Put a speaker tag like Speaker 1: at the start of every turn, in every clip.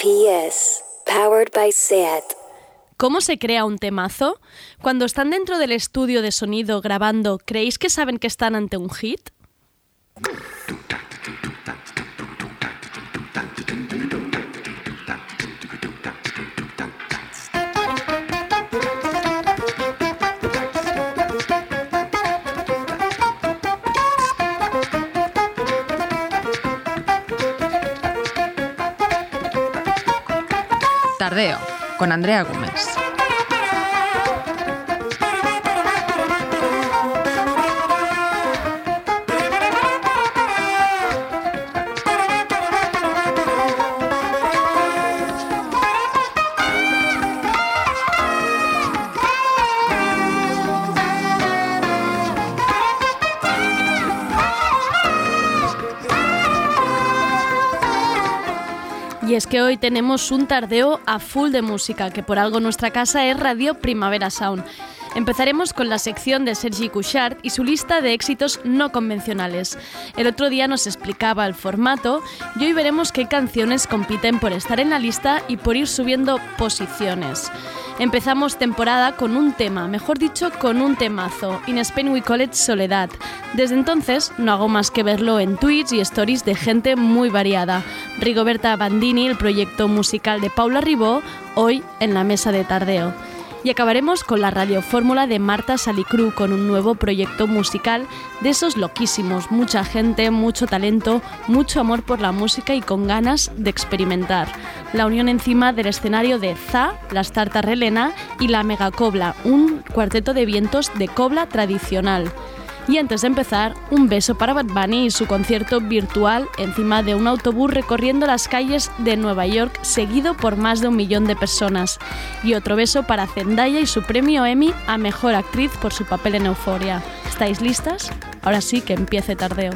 Speaker 1: PS, powered by SEAT.
Speaker 2: ¿Cómo se crea un temazo? Cuando están dentro del estudio de sonido grabando, ¿creéis que saben que están ante un hit?
Speaker 3: Con Andrea Gómez.
Speaker 2: Y es que hoy tenemos un tardeo a full de música, que por algo nuestra casa es Radio Primavera Sound. Empezaremos con la sección de Sergi Couchard y su lista de éxitos no convencionales. El otro día nos explicaba el formato y hoy veremos qué canciones compiten por estar en la lista y por ir subiendo posiciones. Empezamos temporada con un tema, mejor dicho, con un temazo, In Spain We Call It Soledad. Desde entonces no hago más que verlo en tweets y stories de gente muy variada. Rigoberta Bandini, el proyecto musical de Paula Ribó, hoy en la mesa de tardeo. Y acabaremos con la radiofórmula de Marta Salicru con un nuevo proyecto musical de esos loquísimos, mucha gente, mucho talento, mucho amor por la música y con ganas de experimentar. La unión encima del escenario de Za, las tartas relena y la megacobla, un cuarteto de vientos de cobla tradicional. Y antes de empezar, un beso para Bad Bunny y su concierto virtual encima de un autobús recorriendo las calles de Nueva York, seguido por más de un millón de personas. Y otro beso para Zendaya y su premio Emmy a Mejor Actriz por su papel en Euforia. ¿Estáis listas? Ahora sí que empiece tardeo.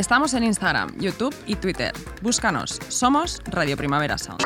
Speaker 3: Estamos en Instagram, YouTube y Twitter. Búscanos. Somos Radio Primavera Sound.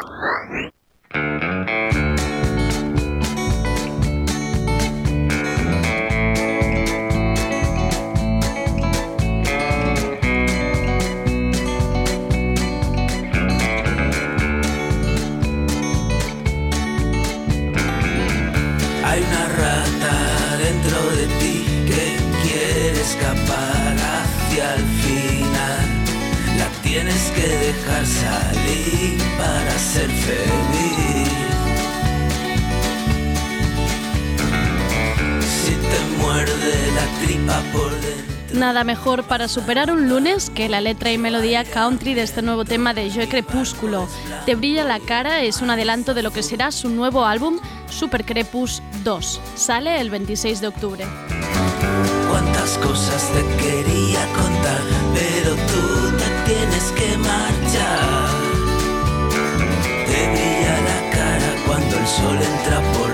Speaker 2: Nada mejor para superar un lunes que la letra y melodía country de este nuevo tema de Joe Crepúsculo. Te brilla la cara es un adelanto de lo que será su nuevo álbum Super Crepus 2. Sale el 26 de octubre.
Speaker 4: Cuántas cosas te quería contar, pero tú te tienes que marchar. Te brilla la cara cuando el sol entra por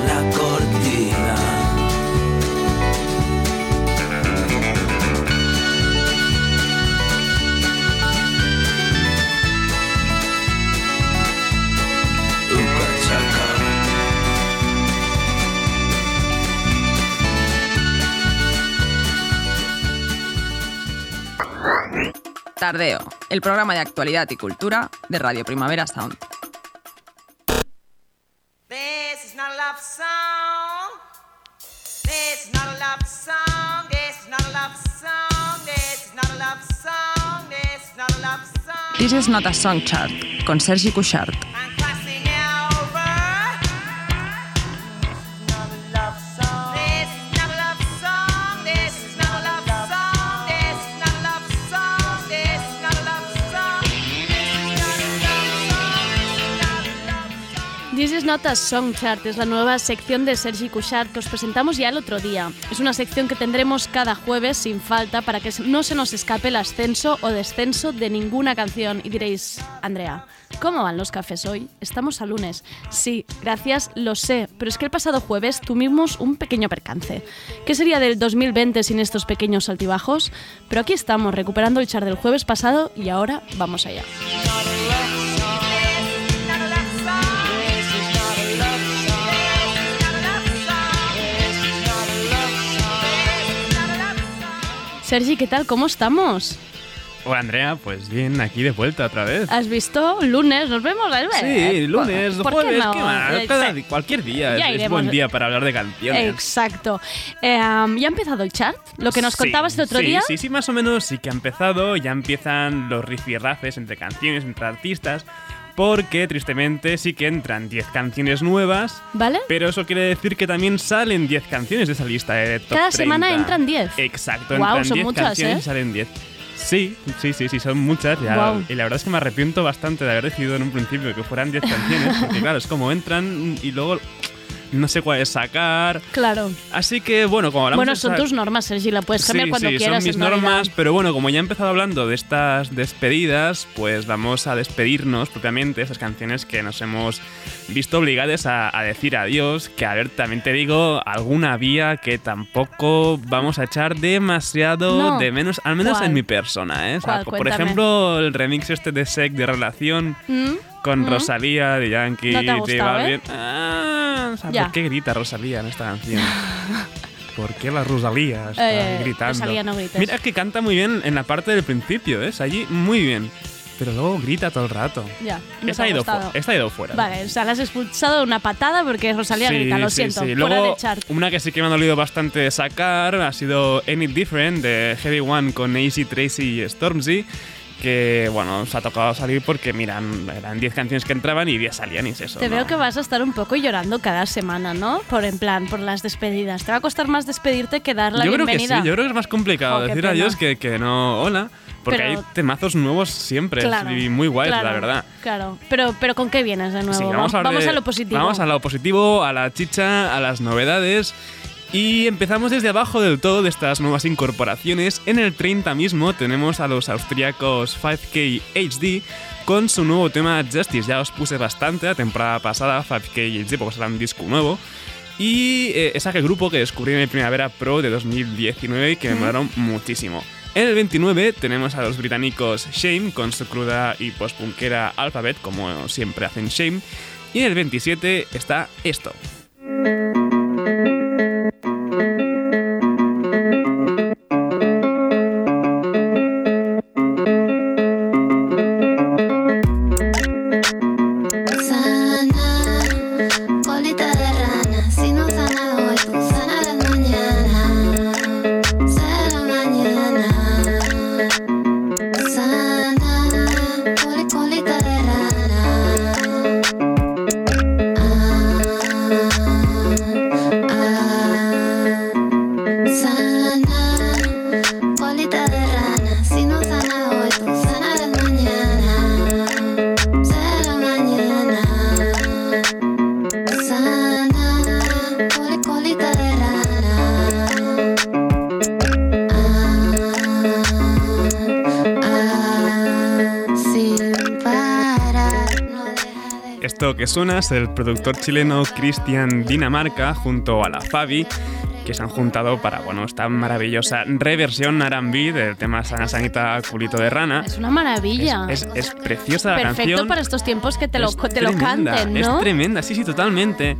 Speaker 3: Tardeo, el programa de actualidad y cultura de Radio Primavera Sound.
Speaker 5: This is not a song. This is not a Song
Speaker 3: Chart,
Speaker 2: es la nueva sección de Sergi Couchard que os presentamos ya el otro día. Es una sección que tendremos cada jueves sin falta para que no se nos escape el ascenso o descenso de ninguna canción. Y diréis, Andrea, ¿cómo van los cafés hoy? Estamos a lunes. Sí, gracias, lo sé, pero es que el pasado jueves tuvimos un pequeño percance. ¿Qué sería del 2020 sin estos pequeños altibajos? Pero aquí estamos, recuperando el chart del jueves pasado y ahora vamos allá. Sergi, ¿qué tal? ¿Cómo estamos?
Speaker 6: Hola Andrea, pues bien, aquí de vuelta otra vez.
Speaker 2: ¿Has visto? Lunes, nos vemos
Speaker 6: Sí, lunes,
Speaker 2: ¿Por qué
Speaker 6: jueves,
Speaker 2: no?
Speaker 6: ¿qué más?
Speaker 2: Eh,
Speaker 6: Cada cualquier día
Speaker 2: Ya
Speaker 6: es,
Speaker 2: iremos.
Speaker 6: buen día para hablar de canciones.
Speaker 2: Exacto. Eh, ¿Ya ha empezado el chart? Lo que nos
Speaker 6: Sí,
Speaker 2: contabas el otro
Speaker 6: sí,
Speaker 2: día.
Speaker 6: Sí, sí, más o menos sí que ha empezado, ya empiezan los rifirrafes entre canciones, entre artistas, porque tristemente sí que entran 10 canciones nuevas,
Speaker 2: ¿Vale?
Speaker 6: pero eso quiere decir que también salen 10 canciones de esa lista de top
Speaker 2: Cada semana
Speaker 6: 30.
Speaker 2: entran 10.
Speaker 6: Exacto,
Speaker 2: Guau,
Speaker 6: entran
Speaker 2: son
Speaker 6: 10
Speaker 2: muchas,
Speaker 6: canciones
Speaker 2: ¿eh?
Speaker 6: y salen 10. Sí, sí, sí, sí, son muchas. ya-
Speaker 2: Guau.
Speaker 6: Y la verdad es que me arrepiento bastante de haber decidido en un principio que fueran 10 canciones, porque claro, es como entran y luego no sé cuáles sacar.
Speaker 2: Claro.
Speaker 6: Así que bueno, como hablamos
Speaker 2: Bueno, son tus normas, Sergi, la puedes cambiar
Speaker 6: sí,
Speaker 2: cuando
Speaker 6: sí,
Speaker 2: quieras.
Speaker 6: son mis
Speaker 2: Navidad.
Speaker 6: normas, pero bueno, como ya he empezado hablando de estas despedidas, pues vamos a despedirnos propiamente, esas canciones que nos hemos visto obligadas a, a decir adiós, que a ver, también te digo, alguna vía que tampoco vamos a echar demasiado
Speaker 2: No.
Speaker 6: de menos, al menos
Speaker 2: ¿Cuál?
Speaker 6: en mi persona, ¿eh? O sea,
Speaker 2: ¿Cuál?
Speaker 6: por ejemplo, el remix este de Sec de Relación
Speaker 2: ¿Mm?
Speaker 6: Con
Speaker 2: ¿Mm?
Speaker 6: Rosalía de Yankee
Speaker 2: No te ha gustado,
Speaker 6: Balvin.
Speaker 2: ¿eh?
Speaker 6: Ah, o sea. ¿por qué grita Rosalía en esta canción? ¿Por qué la Rosalía está
Speaker 2: Eh,
Speaker 6: gritando?
Speaker 2: Rosalía, no grites.
Speaker 6: Mira que canta muy bien en la parte del principio, ¿eh? Es allí muy bien. Pero luego grita todo el rato.
Speaker 2: Ya. no
Speaker 6: Esta ha ido, esta ha ido fuera.
Speaker 2: Vale, o sea, la has expulsado de una patada porque Rosalía
Speaker 6: Sí,
Speaker 2: grita, lo
Speaker 6: sí,
Speaker 2: siento.
Speaker 6: sí.
Speaker 2: Fuera
Speaker 6: Luego,
Speaker 2: del chart.
Speaker 6: una que sí que me ha dolido bastante sacar ha sido Any Different de Heavy One con Easy, Tracy y Stormzy. Que, bueno, se ha tocado salir porque, miran, eran 10 canciones que entraban y 10 salían y es eso.
Speaker 2: Te
Speaker 6: ¿no?
Speaker 2: veo que vas a estar un poco llorando cada semana, ¿no? Por en plan, por las despedidas. Te va a costar más despedirte que dar la
Speaker 6: yo creo que
Speaker 2: bienvenida.
Speaker 6: sí, yo creo que es más complicado
Speaker 2: qué
Speaker 6: decir adiós que, que no hola. Porque
Speaker 2: Pero-
Speaker 6: hay temazos nuevos siempre
Speaker 2: Claro,
Speaker 6: y muy guays,
Speaker 2: claro,
Speaker 6: la verdad.
Speaker 2: Claro, pero, pero ¿con qué vienes de nuevo?
Speaker 6: Sí, vamos, a, hablar
Speaker 2: vamos
Speaker 6: de-
Speaker 2: a lo positivo.
Speaker 6: Vamos a lo positivo, a la chicha, a las novedades. Y empezamos desde abajo del todo de estas nuevas incorporaciones. En el 30 mismo tenemos a los austriacos 5K HD con su nuevo tema Justice. Ya os puse bastante la temporada pasada 5K HD porque será un disco nuevo. Y eh, es aquel grupo que descubrí en el Primavera Pro de 2019 y que me molaron muchísimo. En el 29 tenemos a los británicos Shame con su cruda y postpunkera Alphabet, como siempre hacen Shame. Y en el 27 está esto. Es el productor chileno Cristian Dinamarca junto a la Fabi, que se han juntado para, bueno, esta maravillosa reversión R&B del tema Sana Sanita Culito de Rana.
Speaker 2: Es una maravilla.
Speaker 6: Es, es- es preciosa la
Speaker 2: Perfecto
Speaker 6: canción.
Speaker 2: para estos tiempos que te lo, te lo
Speaker 6: tremenda,
Speaker 2: canten, ¿no?
Speaker 6: Es tremenda, sí, sí, totalmente.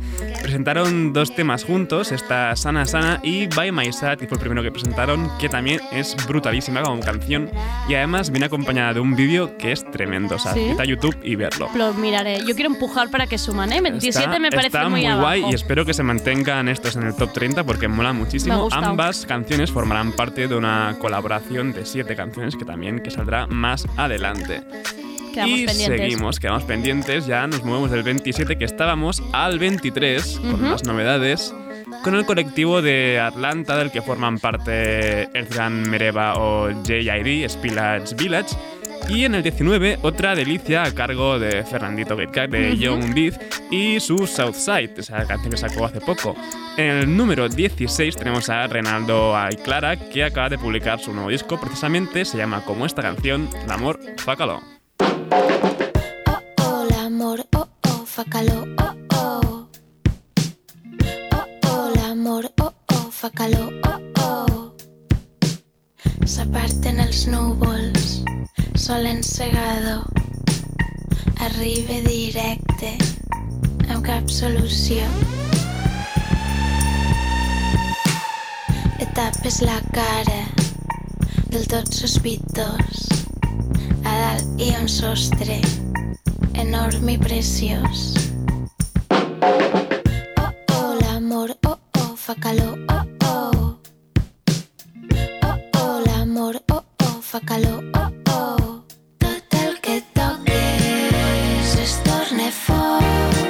Speaker 6: Presentaron dos temas juntos, esta Sana Sana y By My Side, que fue el primero que presentaron, que también es brutalísima como canción. Y además viene acompañada de un vídeo que es tremendo. O sea,
Speaker 2: ¿Sí?
Speaker 6: YouTube y verlo.
Speaker 2: Lo miraré. Yo quiero empujar para que suman, ¿eh? 27
Speaker 6: Está-
Speaker 2: me parece
Speaker 6: está
Speaker 2: muy,
Speaker 6: muy,
Speaker 2: abajo.
Speaker 6: guay y espero que se mantengan estos en el top 30 porque mola muchísimo. Ambas canciones formarán parte de una colaboración de siete canciones que también que saldrá más adelante.
Speaker 2: Quedamos
Speaker 6: y
Speaker 2: pendientes.
Speaker 6: seguimos, quedamos pendientes, ya nos movemos del 27 que estábamos al 23 con más novedades. Con el colectivo de Atlanta del que forman parte Earthgan Mereva o JID, Spillage Village. Y en el 19, otra delicia a cargo de Fernandito Getcat de Young Beef y su Southside, esa canción que sacó hace poco. En el número 16 tenemos a Renaldo y Clara, que acaba de publicar su nuevo disco, precisamente se llama como esta canción, El amor fácalo.
Speaker 7: Oh, oh, l'amor, oh, oh, fa oh, oh. Oh, oh, l'amor, oh, oh, fa oh, oh. S'aparten els núvols, sol encegador. Arriba directe, amb cap solució. La cara del tot sospitós. Dalt hi un sostre enorme i preciós. Oh, oh, l'amor, oh, oh, fa calor, oh, oh. Oh, oh, l'amor, oh, oh, fa calor, oh, oh. Tot el que toques es torna foc,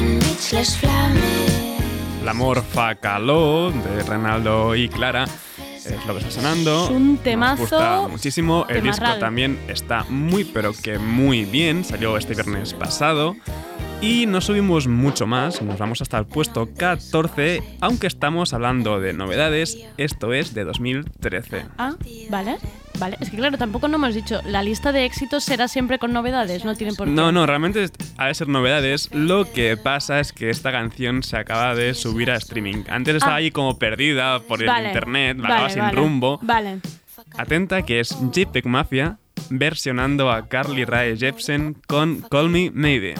Speaker 7: enmig les flames.
Speaker 6: L'amor fa calor de Renaldo y Clara es lo que está sonando.
Speaker 2: Es un
Speaker 6: Nos
Speaker 2: temazo
Speaker 6: gusta muchísimo. El disco también está muy, pero que muy bien. Salió este viernes pasado. Y no subimos mucho más, nos vamos hasta el puesto 14, aunque estamos hablando de novedades, esto es de 2013.
Speaker 2: Ah, vale. Vale, es que claro, tampoco no hemos dicho, la lista de éxitos será siempre con novedades, no tienen por qué.
Speaker 6: No, no, realmente ha de ser novedades. Lo que pasa es que esta canción se acaba de subir a streaming. Antes estaba
Speaker 2: Ah.
Speaker 6: ahí como perdida por el
Speaker 2: Vale,
Speaker 6: internet,
Speaker 2: vale,
Speaker 6: vagaba sin
Speaker 2: vale,
Speaker 6: rumbo.
Speaker 2: Vale.
Speaker 6: Atenta que es JPEG Mafia versionando a Carly Rae Jepsen con Call Me Maybe.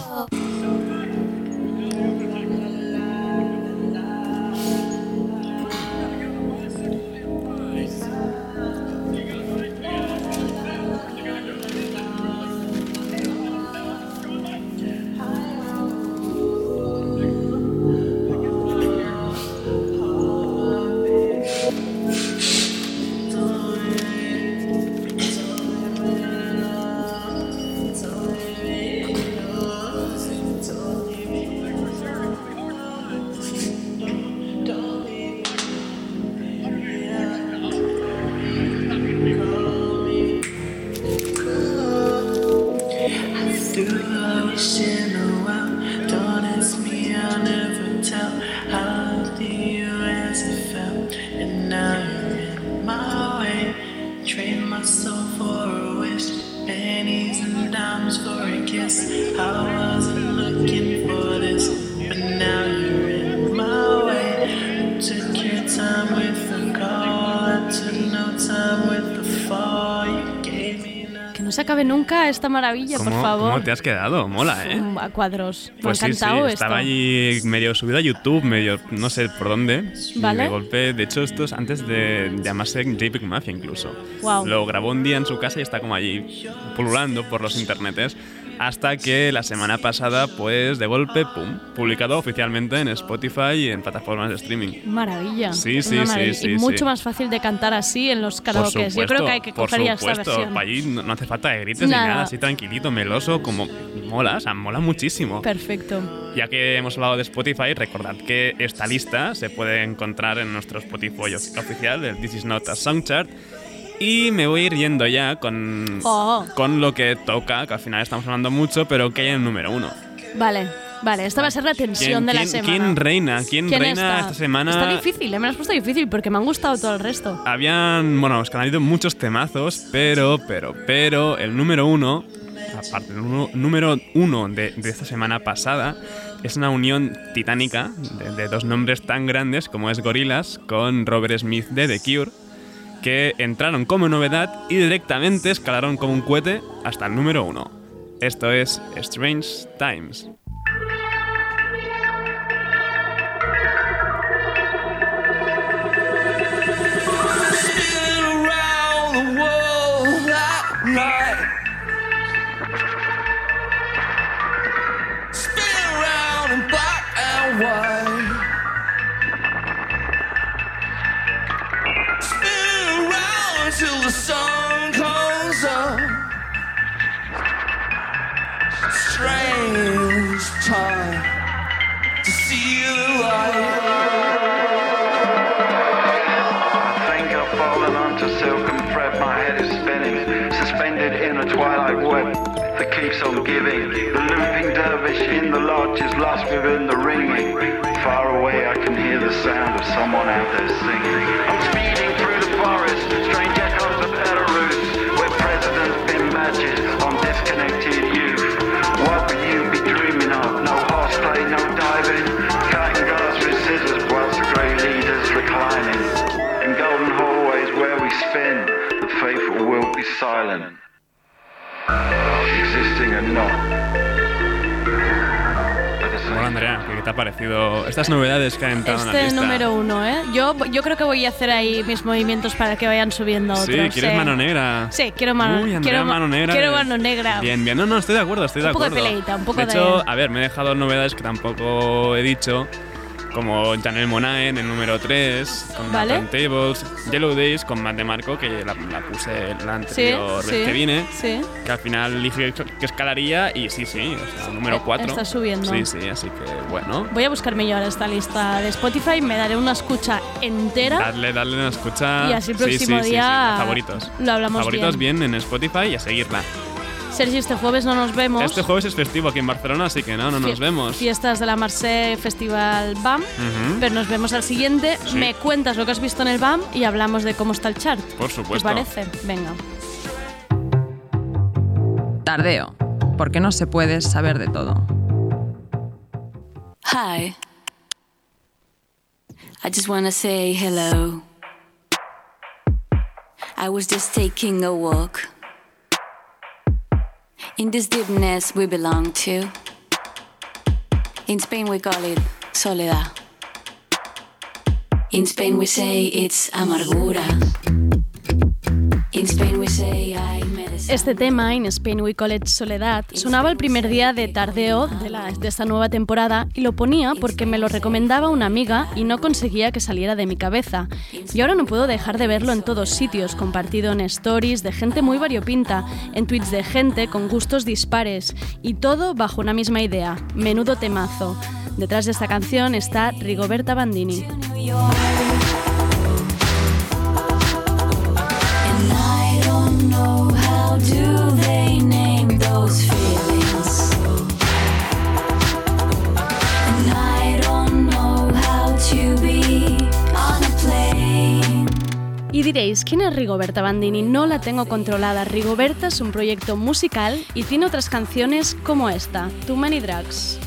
Speaker 2: Esta maravilla, por
Speaker 6: ¿Cómo,
Speaker 2: favor.
Speaker 6: cómo te has quedado? Mola, ¿eh?
Speaker 2: A cuadros. Me
Speaker 6: Pues
Speaker 2: ha
Speaker 6: sí, sí,
Speaker 2: encantado
Speaker 6: estaba
Speaker 2: esto.
Speaker 6: allí medio subido a YouTube, medio no sé por dónde. Y
Speaker 2: Vale.
Speaker 6: de golpe, de hecho, esto es antes de llamarse JPEG Mafia incluso.
Speaker 2: Guau.
Speaker 6: Lo grabó un día en su casa y está como allí pululando por los internetes. Hasta que la semana pasada, pues de golpe, pum, publicado oficialmente en Spotify y en plataformas de streaming.
Speaker 2: Maravilla.
Speaker 6: Sí, sí,
Speaker 2: una
Speaker 6: sí,
Speaker 2: maravilla.
Speaker 6: sí,
Speaker 2: Y mucho
Speaker 6: sí.
Speaker 2: más fácil de cantar así en los
Speaker 6: supuesto,
Speaker 2: Yo creo que hay que coger ya esta
Speaker 6: supuesto.
Speaker 2: versión.
Speaker 6: Allí no, no hace falta que grites
Speaker 2: Nada.
Speaker 6: ni nada, así tranquilito, meloso, como mola, o sea, mola muchísimo.
Speaker 2: Perfecto.
Speaker 6: Ya que hemos hablado de Spotify, recordad que esta lista se puede encontrar en nuestro Spotify of- oficial, el This Is Not a Song Chart. Y me voy a ir yendo ya con,
Speaker 2: Oh.
Speaker 6: con lo que toca, que al final estamos hablando mucho, pero que hay en el número uno.
Speaker 2: Vale, vale. Esta va a ser la tensión
Speaker 6: ¿Quién,
Speaker 2: de la semana.
Speaker 6: quién reina? ¿Quién, reina
Speaker 2: está?
Speaker 6: esta semana?
Speaker 2: Está difícil, ¿eh? me lo has puesto difícil porque me han gustado todo el resto.
Speaker 6: Habían, bueno, es que han habido muchos temazos, pero, pero, pero, el número uno, aparte nu- número uno de, de esta semana pasada, es una unión titánica de, de dos nombres tan grandes como es Gorillaz con Robert Smith de The Cure, que entraron como novedad y directamente escalaron como un cohete hasta el número uno. Esto es Strange Times.
Speaker 8: Lodge is lost within the ringing. Far away I can hear the sound of someone out there singing. I'm speeding through the forest, strange echoes of Belarus, where presidents pin badges on disconnected youth. What will you be dreaming of? No horseplay, no diving, cutting glass with scissors whilst the grey leaders reclining. In golden hallways where we spin, the faithful will be silent. Existing and not.
Speaker 6: Hola Andrea, ¿qué te ha parecido estas novedades que han entrado en la
Speaker 2: Este
Speaker 6: lista?
Speaker 2: número uno, ¿eh? Yo, yo creo que voy a hacer ahí mis movimientos para que vayan subiendo otros.
Speaker 6: Sí, ¿quieres mano negra?
Speaker 2: Sí, quiero mano,
Speaker 6: Uy, Andrea,
Speaker 2: quiero,
Speaker 6: mano negra.
Speaker 2: Quiero mano negra.
Speaker 6: Bien, bien. No, no, estoy de acuerdo, estoy de
Speaker 2: Un poco de
Speaker 6: acuerdo.
Speaker 2: peleita, un poco
Speaker 6: de
Speaker 2: de-
Speaker 6: hecho, a ver, me he dejado novedades que tampoco he dicho, como Janelle Monae en el número 3, con
Speaker 2: Vale.
Speaker 6: Nathan Tables, Yellow Days con Matt DeMarco, que la, la puse la anterior
Speaker 2: sí,
Speaker 6: vez que vine,
Speaker 2: Sí.
Speaker 6: que al final dije que escalaría y sí, sí, o sea, número
Speaker 2: Eh,
Speaker 6: 4.
Speaker 2: está subiendo.
Speaker 6: Sí, sí, así que bueno.
Speaker 2: Voy a buscarme yo ahora esta lista de Spotify, me daré una escucha entera.
Speaker 6: Darle, darle una escucha.
Speaker 2: Y así el próximo
Speaker 6: sí, sí, sí,
Speaker 2: día
Speaker 6: favoritos.
Speaker 2: lo hablamos
Speaker 6: favoritos bien. en Spotify y a seguirla.
Speaker 2: Sergi, este jueves no nos vemos.
Speaker 6: Este jueves es festivo aquí en Barcelona, así que no, no nos vemos.
Speaker 2: Fiestas de la Marseille Festival BAM. Pero nos vemos al siguiente.
Speaker 6: Sí.
Speaker 2: Me cuentas lo que has visto en el BAM y hablamos de cómo está el chart.
Speaker 6: Por
Speaker 2: ¿Te
Speaker 6: supuesto.
Speaker 2: parece? Venga.
Speaker 3: Tardeo, porque no se puede saber de todo.
Speaker 9: Hi. I just want to say hello. I was just taking a walk. In this deepness we belong to. In Spain we call it soledad. In Spain we say it's amargura.
Speaker 2: Este tema, In Spain We Call It Soledad, sonaba el primer día de tardeo de, la- de esta nueva temporada y lo ponía porque me lo recomendaba una amiga y no conseguía que saliera de mi cabeza. Y ahora no puedo dejar de verlo en todos sitios, compartido en stories de gente muy variopinta, en tweets de gente con gustos dispares y todo bajo una misma idea, menudo temazo. Detrás de esta canción está Rigoberta Bandini. Y diréis, ¿quién es Rigoberta Bandini? No la tengo controlada. Rigoberta es un proyecto musical y tiene otras canciones como esta, Too Many Drugs.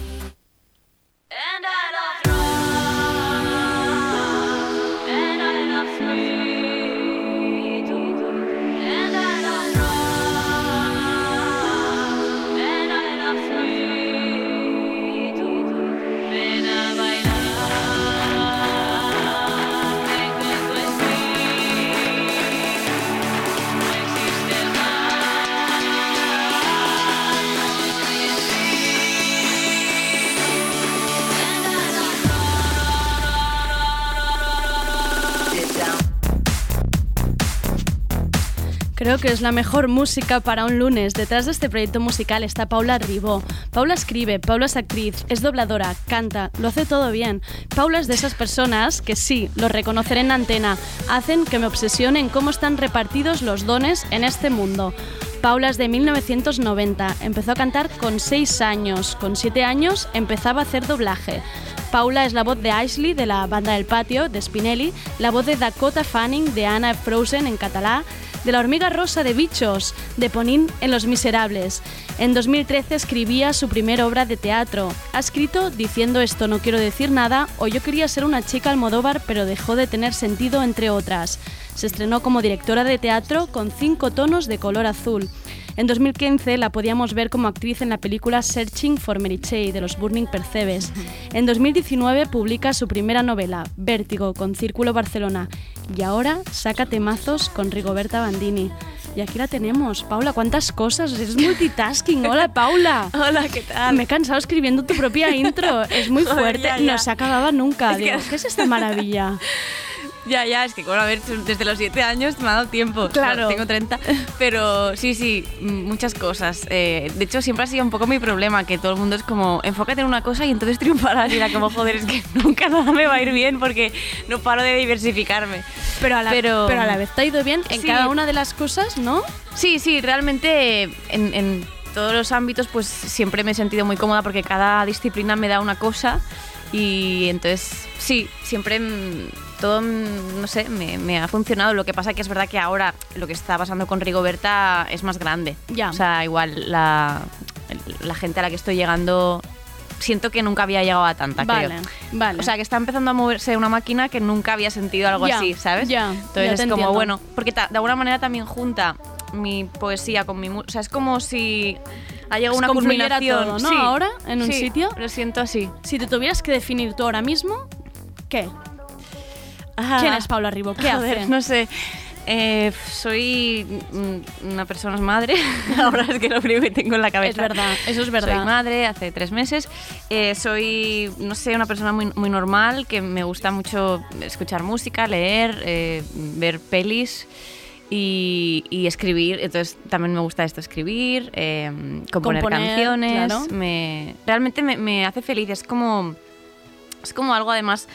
Speaker 2: Creo que es la mejor música para un lunes. Detrás de este proyecto musical está Paula Ribó. Paula escribe, Paula es actriz, es dobladora, canta, lo hace todo bien. Paula es de esas personas que sí, lo reconoceré en antena, hacen que me obsesione en cómo están repartidos los dones en este mundo. Paula es de 1990, empezó a cantar con 6 años, con 7 años empezaba a hacer doblaje. Paula es la voz de Ashley de la banda del patio, de Spinelli, la voz de Dakota Fanning de Anna Frozen en catalá, de la hormiga rosa de Bichos, de Ponín en Los Miserables. En 2013 escribía su primera obra de teatro. Ha escrito Diciendo esto no quiero decir nada o Yo quería ser una chica Almodóvar pero dejó de tener sentido entre otras. Se estrenó como directora de teatro con cinco tonos de color azul. En 2015 la podíamos ver como actriz en la película Searching for Mary de los Burning Percebes. En 2019 publica su primera novela, Vértigo, con Círculo Barcelona. Y ahora saca temazos con Rigoberta Bandini. Y aquí la tenemos. Paula, ¿cuántas cosas? Es multitasking. Hola, Paula.
Speaker 10: Hola, ¿qué tal?
Speaker 2: Me he cansado escribiendo tu propia intro. Es muy
Speaker 10: Joder,
Speaker 2: fuerte.
Speaker 10: ya, ya.
Speaker 2: No se acababa nunca.
Speaker 10: Es que-
Speaker 2: Digo, ¿qué es esta maravilla?
Speaker 10: Ya, ya, es que, bueno, a ver, desde los 7 años me ha dado tiempo.
Speaker 2: Claro.
Speaker 10: Tengo 30. Pero sí, sí, muchas cosas. Eh, de hecho, siempre ha sido un poco mi problema, que todo el mundo es como, enfócate en una cosa y entonces triunfarás. Y era como, joder, es que nunca nada me va a ir bien porque no paro de diversificarme.
Speaker 2: Pero a la,
Speaker 10: Pero-
Speaker 2: pero a la vez te ha ido bien en
Speaker 10: Sí.
Speaker 2: cada una de las cosas, ¿no?
Speaker 10: Sí, sí, realmente en, en todos los ámbitos pues siempre me he sentido muy cómoda porque cada disciplina me da una cosa y entonces sí, siempre mm, todo, mm, no sé, me, me ha funcionado. Lo que pasa que es verdad que ahora lo que está pasando con Rigoberta es más grande.
Speaker 2: Ya.
Speaker 10: O sea, igual la, la gente a la que estoy llegando siento que nunca había llegado a tanta,
Speaker 2: Vale,
Speaker 10: creo.
Speaker 2: vale.
Speaker 10: O sea, que está empezando a moverse una máquina que nunca había sentido algo
Speaker 2: Ya,
Speaker 10: así, ¿sabes?
Speaker 2: ya,
Speaker 10: Entonces
Speaker 2: ya
Speaker 10: es como,
Speaker 2: entiendo.
Speaker 10: bueno, porque de alguna manera también junta mi poesía con mi... O sea, es como si ha llegado una culminación.
Speaker 2: todo, ¿no?
Speaker 10: Sí,
Speaker 2: Ahora, en un
Speaker 10: sí,
Speaker 2: sitio.
Speaker 10: Lo siento así.
Speaker 2: Si te tuvieras que definir tú ahora mismo, ¿qué? ¿Quién es Paula Ribo? ¿Qué hace?
Speaker 10: No sé. Eh, soy mm, una persona madre. Ahora es que lo primero que tengo en la cabeza.
Speaker 2: Es verdad, eso es verdad.
Speaker 10: Soy madre hace tres meses. Eh, soy, no sé, una persona muy, muy normal que me gusta mucho escuchar música, leer, eh, ver pelis. Y, y escribir, entonces también me gusta esto, escribir, eh, componer,
Speaker 2: Componer,
Speaker 10: canciones,
Speaker 2: claro.
Speaker 10: me, realmente me, me hace feliz, es como, es como algo además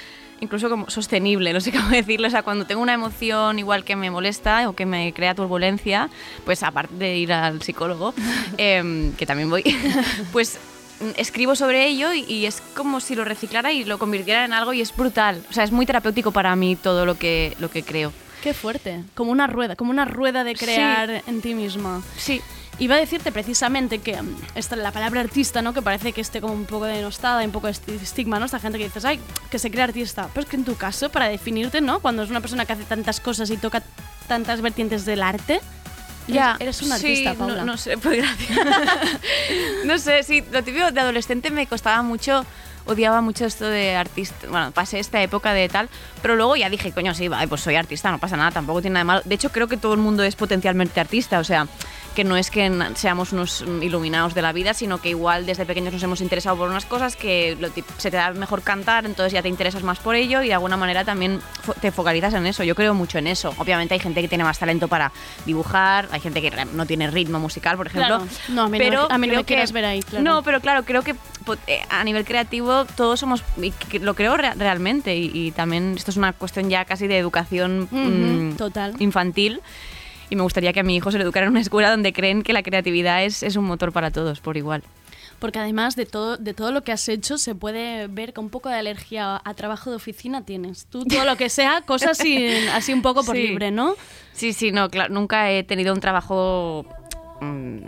Speaker 10: incluso como sostenible, no sé cómo decirlo, o sea, cuando tengo una emoción igual que me molesta o que me crea turbulencia, pues aparte de ir al psicólogo, em, que también voy, pues escribo sobre ello y, y es como si lo reciclara y lo convirtiera en algo y es brutal, o sea, es muy terapéutico para mí todo lo que, lo que creo.
Speaker 2: Qué fuerte. Como una rueda, como una rueda de crear en ti misma.
Speaker 10: Sí.
Speaker 2: Iba a decirte precisamente que mm, esta, la palabra artista, ¿no? Que parece que esté como un poco denostada, un poco de esti- estigma, ¿no? Esta gente que dices, ay, que se crea artista. Pero es que en tu caso, para definirte, ¿no? Cuando es una persona que hace tantas cosas y toca tantas vertientes del arte,
Speaker 10: Ya,
Speaker 2: eres, una
Speaker 10: sí,
Speaker 2: artista.
Speaker 10: No, sé, pues gracias. no sé, sí, lo típico de adolescente me costaba mucho, odiaba mucho esto de artista. Bueno, pasé esta época de tal, pero luego ya dije, coño, sí, vale, pues soy artista, no pasa nada, tampoco tiene nada de malo. De hecho, creo que todo el mundo es potencialmente artista, o sea, que no es que seamos unos mm, iluminados de la vida, sino que igual desde pequeños nos hemos interesado por unas cosas que lo se te da mejor cantar, entonces ya te interesas más por ello y de alguna manera también te focalizas en eso. Yo creo mucho en eso. Obviamente hay gente que tiene más talento para dibujar, hay gente que no tiene ritmo musical, por ejemplo.
Speaker 2: Claro. No, a mí no
Speaker 10: pero
Speaker 2: me- a mí no me quieras ver ahí, claro.
Speaker 10: No, pero claro, creo que a nivel creativo todos somos, y lo creo re- realmente, y, y también esto es una cuestión ya casi de educación mm,
Speaker 2: total.
Speaker 10: infantil. Y me gustaría que a mi hijo se le educara en una escuela donde creen que la creatividad es, es un motor para todos, por igual.
Speaker 2: Porque además de todo, de todo lo que has hecho, se puede ver que un poco de alergia a trabajo de oficina tienes. Tú todo lo que sea, cosas así, así un poco por
Speaker 10: Sí.
Speaker 2: libre, ¿no?
Speaker 10: Sí, sí, no, claro, nunca he tenido un trabajo mm,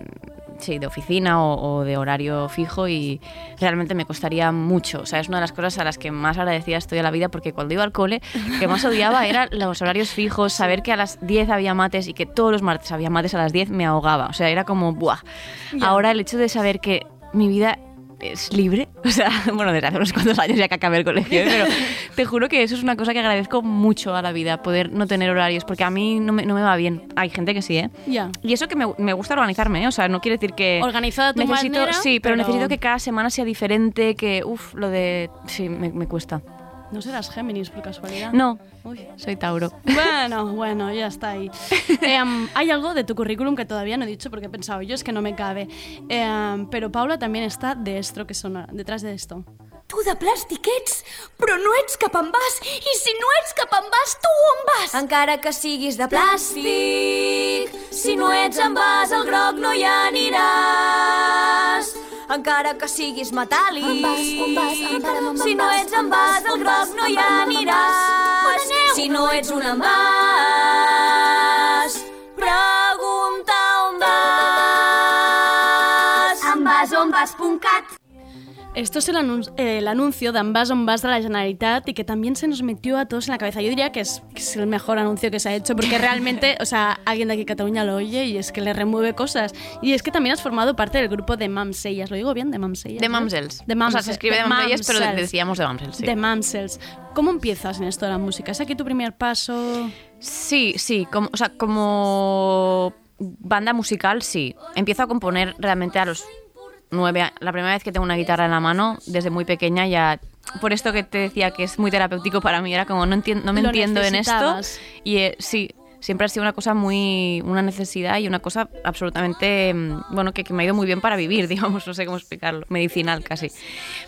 Speaker 10: sí, de oficina o, o de horario fijo y realmente me costaría mucho. O sea, es una de las cosas a las que más agradecida estoy a la vida porque cuando iba al cole, que más odiaba eran los horarios fijos, saber que a las 10 había mates y que todos los martes había mates a las 10 me ahogaba. O sea, era como, ¡buah! Ahora el hecho de saber que mi vida es libre, o sea, bueno, desde hace unos cuantos años ya que acabé el colegio, ¿eh? pero te juro que eso es una cosa que agradezco mucho a la vida, poder no tener horarios, porque a mí no me, no me va bien. Hay gente que sí, ¿eh?
Speaker 2: Ya.
Speaker 10: Y eso que me, me gusta organizarme, ¿eh? O sea, no quiere decir que...
Speaker 2: Organizada tu
Speaker 10: necesito,
Speaker 2: manera,
Speaker 10: Sí, pero,
Speaker 2: pero-
Speaker 10: necesito que cada semana sea diferente, que, uff, lo de... Sí, me, me cuesta.
Speaker 2: No serás Géminis por casualidad.
Speaker 10: No,
Speaker 2: Uy.
Speaker 10: soy Tauro.
Speaker 2: Bueno, bueno, ya está ahí. Em, hay algo de tu currículum que todavía no he dicho porque he pensado yo, es que no me cabe. Em, pero Paula también está de esto, que son detrás de esto.
Speaker 11: Tu de plàstic ets, però no ets cap envàs. I si no ets cap envàs, tu on vas? Encara que siguis de plàstic, si no ets envàs, al groc no hi aniràs. Encara que siguis metàl·lic,
Speaker 7: Envàs, envàs, envàs, envàs,
Speaker 11: si no ets envàs, al groc no hi aniràs. Si no ets un envàs, pregunta
Speaker 2: Esto es el, anun- el anuncio de Ambas on Vas de la Generalitat y que también se nos metió a todos en la cabeza. Yo diría que es, que es el mejor anuncio que se ha hecho porque realmente, o sea, alguien de aquí de Cataluña lo oye y es que le remueve cosas. Y es que también has formado parte del grupo de Mamsellas. ¿Lo digo bien? De Mamsellas.
Speaker 10: De. Mamsels.
Speaker 2: De
Speaker 10: O sea, se escribe de Mamsellas, pero decíamos de Mamsels, sí.
Speaker 2: De Mamsels. ¿Cómo empiezas en esto de la música? ¿Es aquí tu primer paso?
Speaker 10: Sí, sí, como, o sea, como banda musical, sí. Empiezo a componer realmente a los nueve. La primera vez que tengo una guitarra en la mano, desde muy pequeña ya... Por esto que te decía que es muy terapéutico para mí, era como no, entien- no me
Speaker 2: Lo
Speaker 10: entiendo en esto. Y eh, sí, siempre ha sido una cosa muy... una necesidad y una cosa absolutamente... mm, bueno, que, que me ha ido muy bien para vivir, digamos, no sé cómo explicarlo, medicinal casi.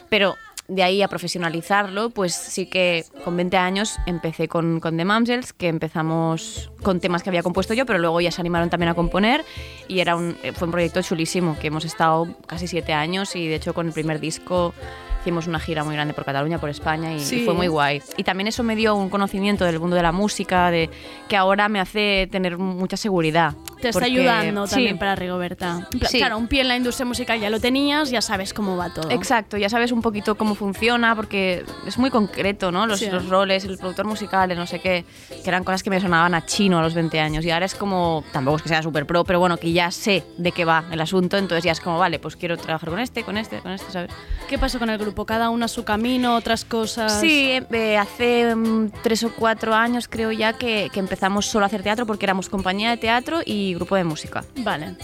Speaker 10: Pero de ahí a profesionalizarlo, pues sí que con 20 años empecé con, con The Mamsels, que empezamos con temas que había compuesto yo, pero luego ya se animaron también a componer y era un, eh, fue un proyecto chulísimo, que hemos estado casi siete años y de hecho con el primer disco hicimos una gira muy grande por Cataluña, por España y, y
Speaker 2: Sí.
Speaker 10: fue muy guay. Y también eso me dio un conocimiento del mundo de la música, de que ahora me hace tener mucha seguridad.
Speaker 2: Te está
Speaker 10: Porque-
Speaker 2: ayudando también
Speaker 10: sí.
Speaker 2: para Rigoberta.
Speaker 10: Sí.
Speaker 2: Claro, un pie en la industria musical ya lo tenías, ya sabes cómo va todo.
Speaker 10: Exacto, ya sabes un poquito cómo funciona porque es muy concreto, ¿no? Los,
Speaker 2: Sí.
Speaker 10: los roles, el productor musical, el no sé qué, que eran cosas que me sonaban a chino a los 20 años y ahora es como, tampoco es que sea súper pro, pero bueno, que ya sé de qué va el asunto, entonces ya es como, vale, pues quiero trabajar con este, con este, con este, ¿sabes?
Speaker 2: ¿Qué pasó con el grupo? ¿Cada uno a su camino, otras cosas?
Speaker 10: Sí, eh, hace mm, tres o cuatro años creo ya que, que empezamos solo a hacer teatro porque éramos compañía de teatro y grupo de música.
Speaker 2: Vale.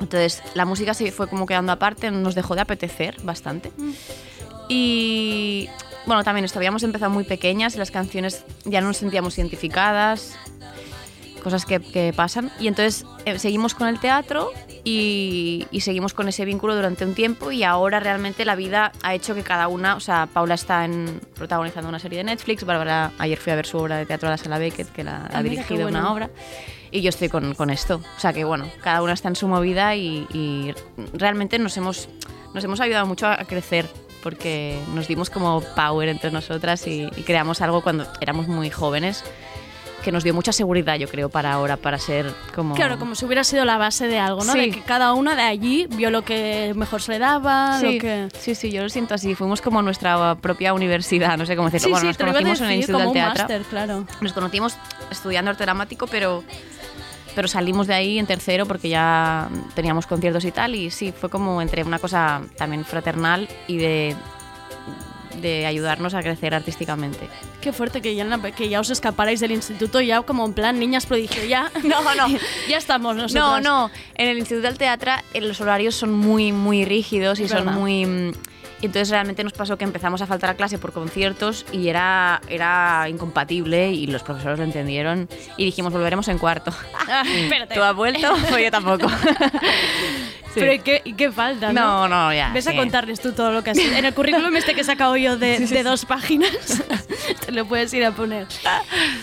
Speaker 10: Entonces la música se fue como quedando aparte, nos dejó de apetecer bastante. Y bueno, también esto, habíamos empezado muy pequeñas, las canciones ya no nos sentíamos identificadas, cosas que, que pasan. Y entonces eh, seguimos con el teatro y, y seguimos con ese vínculo durante un tiempo y ahora realmente la vida ha hecho que cada una, o sea, Paula está en, protagonizando una serie de Netflix, Bárbara ayer fui a ver su obra de teatro a la Sala Beckett, que la,
Speaker 2: Ah,
Speaker 10: ha dirigido
Speaker 2: bueno.
Speaker 10: una obra. Y yo estoy con, con esto. O sea que bueno, cada una está en su movida y, y realmente nos hemos, nos hemos ayudado mucho a crecer porque nos dimos como power entre nosotras y, y creamos algo cuando éramos muy jóvenes que nos dio mucha seguridad, yo creo, para ahora, para ser como...
Speaker 2: Claro, como si hubiera sido la base de algo, ¿no?
Speaker 10: Sí.
Speaker 2: De que cada una de allí vio lo que mejor se le daba,
Speaker 10: Sí,
Speaker 2: lo que...
Speaker 10: sí, sí, yo lo siento así. Fuimos como nuestra propia universidad, no sé cómo decirlo.
Speaker 2: Sí,
Speaker 10: bueno, nos conocimos en el Instituto del Teatro.
Speaker 2: máster, claro.
Speaker 10: Nos conocimos estudiando arte dramático, pero, pero salimos de ahí en tercero porque ya teníamos conciertos y tal. Y sí, fue como entre una cosa también fraternal y de, de ayudarnos a crecer artísticamente.
Speaker 2: Qué fuerte que ya, la- que ya os escaparais del instituto ya como en plan niñas prodigio, ya.
Speaker 10: No, no.
Speaker 2: ya estamos nosotros.
Speaker 10: No, no. En el Instituto del Teatro eh, los horarios son muy, muy rígidos y son muy... Y entonces realmente nos pasó que empezamos a faltar a clase por conciertos y era, era incompatible y los profesores lo entendieron y dijimos volveremos en cuarto.
Speaker 2: Ah.
Speaker 10: ¿Tú has vuelto? Pues yo tampoco. Sí.
Speaker 2: Pero ¿y qué, y qué falta, no?
Speaker 10: No, no, ya.
Speaker 2: Ves a
Speaker 10: sí.
Speaker 2: contarles tú todo lo que has En el currículum este que he sacado yo de, de dos páginas, te lo puedes ir a poner.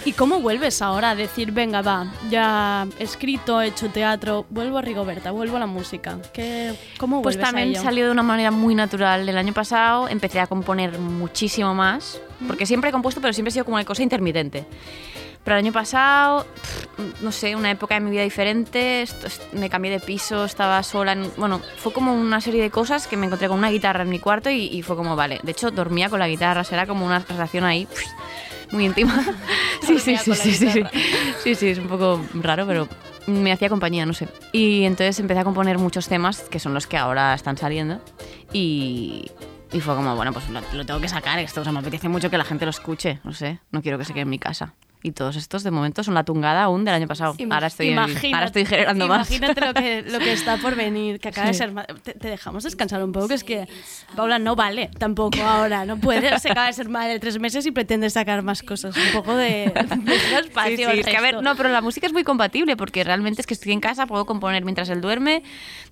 Speaker 2: ¿Y cómo vuelves ahora a decir, venga, va, ya he escrito, he hecho teatro, vuelvo a Rigoberta, vuelvo a la música? ¿Qué, ¿Cómo
Speaker 10: Pues
Speaker 2: vuelves a
Speaker 10: también
Speaker 2: ello?
Speaker 10: salió de una manera muy natural. El año pasado empecé a componer muchísimo más, porque siempre he compuesto, pero siempre he sido como una cosa intermitente. Pero el año pasado, pff, no sé, una época de mi vida diferente, me cambié de piso, estaba sola, en- bueno, fue como una serie de cosas que me encontré con una guitarra en mi cuarto y, y fue como, vale, de hecho dormía con la guitarra, será como una relación ahí pff, muy íntima. sí, sí, sí, sí, sí, sí, sí, sí, es un poco raro, pero me hacía compañía, no sé. Y entonces empecé a componer muchos temas que son los que ahora están saliendo y, y fue como, bueno, pues lo, lo tengo que sacar esto, o sea, me apetece mucho que la gente lo escuche, no sé, no quiero que se quede en mi casa. Y todos estos de momento son la tungada aún del año pasado.
Speaker 2: Ima-
Speaker 10: ahora, estoy, ahora estoy generando más.
Speaker 2: Imagínate lo que, lo que está por venir, que acaba de ser... Te, te dejamos descansar un poco, que es que Paula no vale tampoco ahora, no puede, se acaba de ser madre de tres meses y pretende sacar más cosas, un poco de, de espacio
Speaker 10: Sí, sí,
Speaker 2: al
Speaker 10: es que a ver, no, pero la música es muy compatible porque realmente es que estoy en casa, puedo componer mientras él duerme,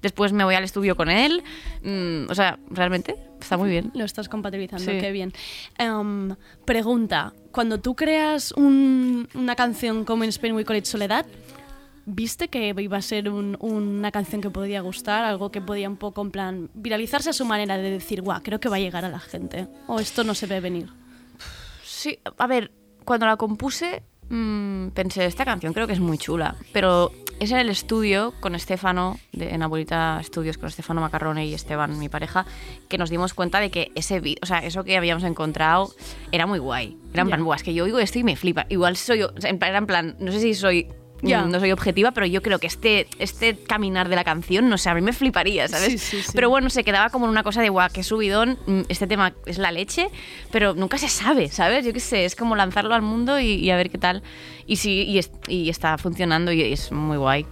Speaker 10: después me voy al estudio con él, mm, o sea, realmente está muy bien.
Speaker 2: Lo estás compatibilizando,
Speaker 10: Sí.
Speaker 2: qué bien. Em, pregunta, cuando tú creas un- una canción como In Spain We Call It Soledad, ¿viste que iba a ser un- una canción que podía gustar? Algo que podía un poco, en plan, viralizarse a su manera de decir, guau, creo que va a llegar a la gente. O esto no se ve venir.
Speaker 10: Sí, a ver, cuando la compuse mm, pensé, esta canción creo que es muy chula, pero es en el estudio con Estefano, de, en Abuelita Estudios, con Estefano Macarrone y Esteban, mi pareja, que nos dimos cuenta de que ese o sea, eso que habíamos encontrado era muy guay. Era en plan, "Buah, es que yo oigo esto y me flipa. Igual soy yo, o sea, era en plan, no sé si soy... Mm, No soy objetiva, pero yo creo que este, este caminar de la canción, no sé, a mí me fliparía, ¿sabes?
Speaker 2: Sí, sí, sí.
Speaker 10: Pero bueno, se quedaba como en una cosa de guau, qué subidón, mm, este tema es la leche, pero nunca se sabe, ¿sabes? Yo qué sé, es como lanzarlo al mundo y, y a ver qué tal. Y sí, y, es- y está funcionando y es muy guay.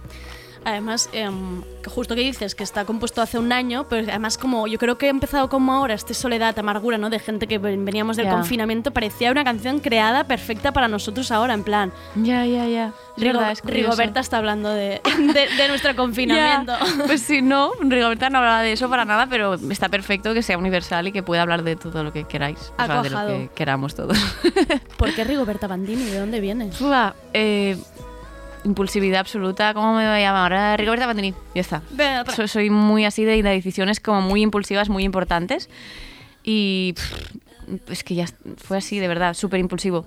Speaker 2: Además, em, que justo que dices que está compuesto hace un año, pero además como yo creo que he empezado como ahora, este soledad, amargura, ¿no? De gente que ven- veníamos del
Speaker 10: Ya.
Speaker 2: confinamiento, parecía una canción creada perfecta para nosotros ahora, en plan.
Speaker 10: Ya, ya, ya.
Speaker 2: Rigo- Rigoberta está hablando de, de- de nuestro confinamiento.
Speaker 10: Ya. Pues sí, no, Rigoberta no habla de eso para nada, pero está perfecto que sea universal y que pueda hablar de todo lo que queráis. O sea, de lo que queramos todos.
Speaker 2: ¿Por qué Rigoberta Bandini? ¿De dónde viene?
Speaker 10: Buah, eh, impulsividad absoluta, ¿cómo me voy a llamar? Ahora Rigoberta Bandini, ya está. So- soy muy así de, de decisiones como muy impulsivas, muy importantes. Y pff, es que ya fue así, de verdad, súper impulsivo.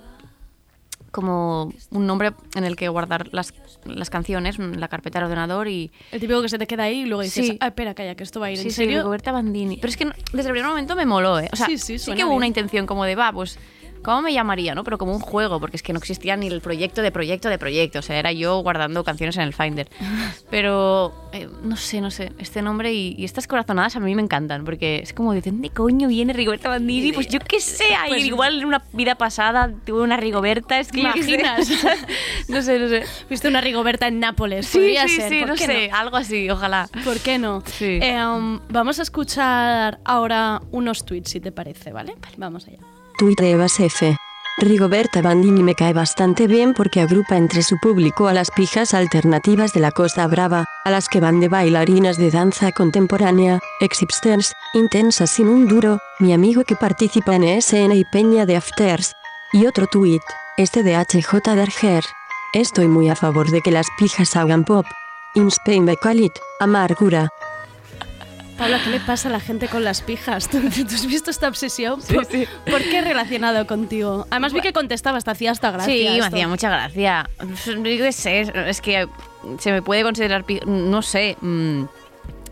Speaker 10: como un nombre en el que guardar las, las canciones, en la carpeta del ordenador y...
Speaker 2: El típico que se te queda ahí y luego dices,
Speaker 10: Sí.
Speaker 2: ah, espera, calla, que esto va a ir
Speaker 10: Sí,
Speaker 2: en
Speaker 10: sí,
Speaker 2: serio.
Speaker 10: Rigoberta Bandini. Pero es que no- desde el primer momento me moló, ¿eh? O sea,
Speaker 2: Sí,
Speaker 10: sí,
Speaker 2: sí,
Speaker 10: que hubo
Speaker 2: bien.
Speaker 10: una intención como de, va, pues, ¿cómo me llamaría, no? Pero como un juego, porque es que no existía ni el proyecto de proyecto de proyecto. O sea, era yo guardando canciones en el Finder. Pero, eh, no sé, no sé, este nombre y, y estas corazonadas a mí me encantan, porque es como, ¿de dónde coño viene Rigoberta Bandini? Pues yo qué sé,
Speaker 2: Pues-
Speaker 10: igual en una vida pasada tuve una Rigoberta, es que.
Speaker 2: ¿Imaginas?
Speaker 10: no sé, no sé.
Speaker 2: Viste una Rigoberta en Nápoles,
Speaker 10: Sí,
Speaker 2: podría
Speaker 10: sí,
Speaker 2: ser,
Speaker 10: sí,
Speaker 2: ¿por
Speaker 10: no
Speaker 2: qué
Speaker 10: sé, algo así, ojalá.
Speaker 2: ¿Por qué no?
Speaker 10: Sí.
Speaker 2: Eh, um, vamos a escuchar ahora unos tweets, si te parece, ¿vale? Vamos allá.
Speaker 12: Tuit de Evas F. Rigoberta Bandini me cae bastante bien porque agrupa entre su público a las pijas alternativas de la Costa Brava, a las que van de bailarinas de danza contemporánea, ex-hipsters, intensas sin un duro, mi amigo que participa en ESN y Peña de Afters. Y otro tuit, este de HJ Derger. Estoy muy a favor de que las pijas hagan pop. In Spain me call it, amargura.
Speaker 2: Paula, ¿qué le pasa a la gente con las pijas? ¿Tú, tú has visto esta obsesión? ¿Por, por qué relacionado contigo? Además vi que contestabas, te hacía hasta gracia.
Speaker 10: Sí, me hacía mucha gracia. Yo qué sé, es que se me puede considerar, no sé, mm,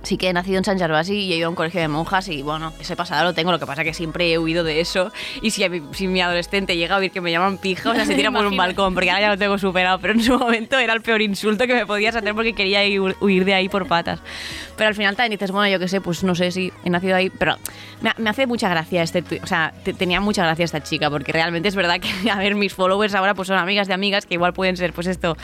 Speaker 10: sí que he nacido en San Gervasi y he ido a un colegio de monjas y bueno, ese pasado lo tengo, lo que pasa que siempre he huido de eso y si, mi, si mi adolescente llega a oír que me llaman pija, o sea, se tira por un balcón, porque ahora ya lo tengo superado, pero en su momento era el peor insulto que me podías hacer porque quería ir- huir de ahí por patas. Pero al final también dices, bueno, yo qué sé, pues no sé si he nacido ahí, pero me, me hace mucha gracia este o sea, te- tenía mucha gracia esta chica, porque realmente es verdad que, a ver, mis followers ahora pues son amigas de amigas que igual pueden ser, pues esto,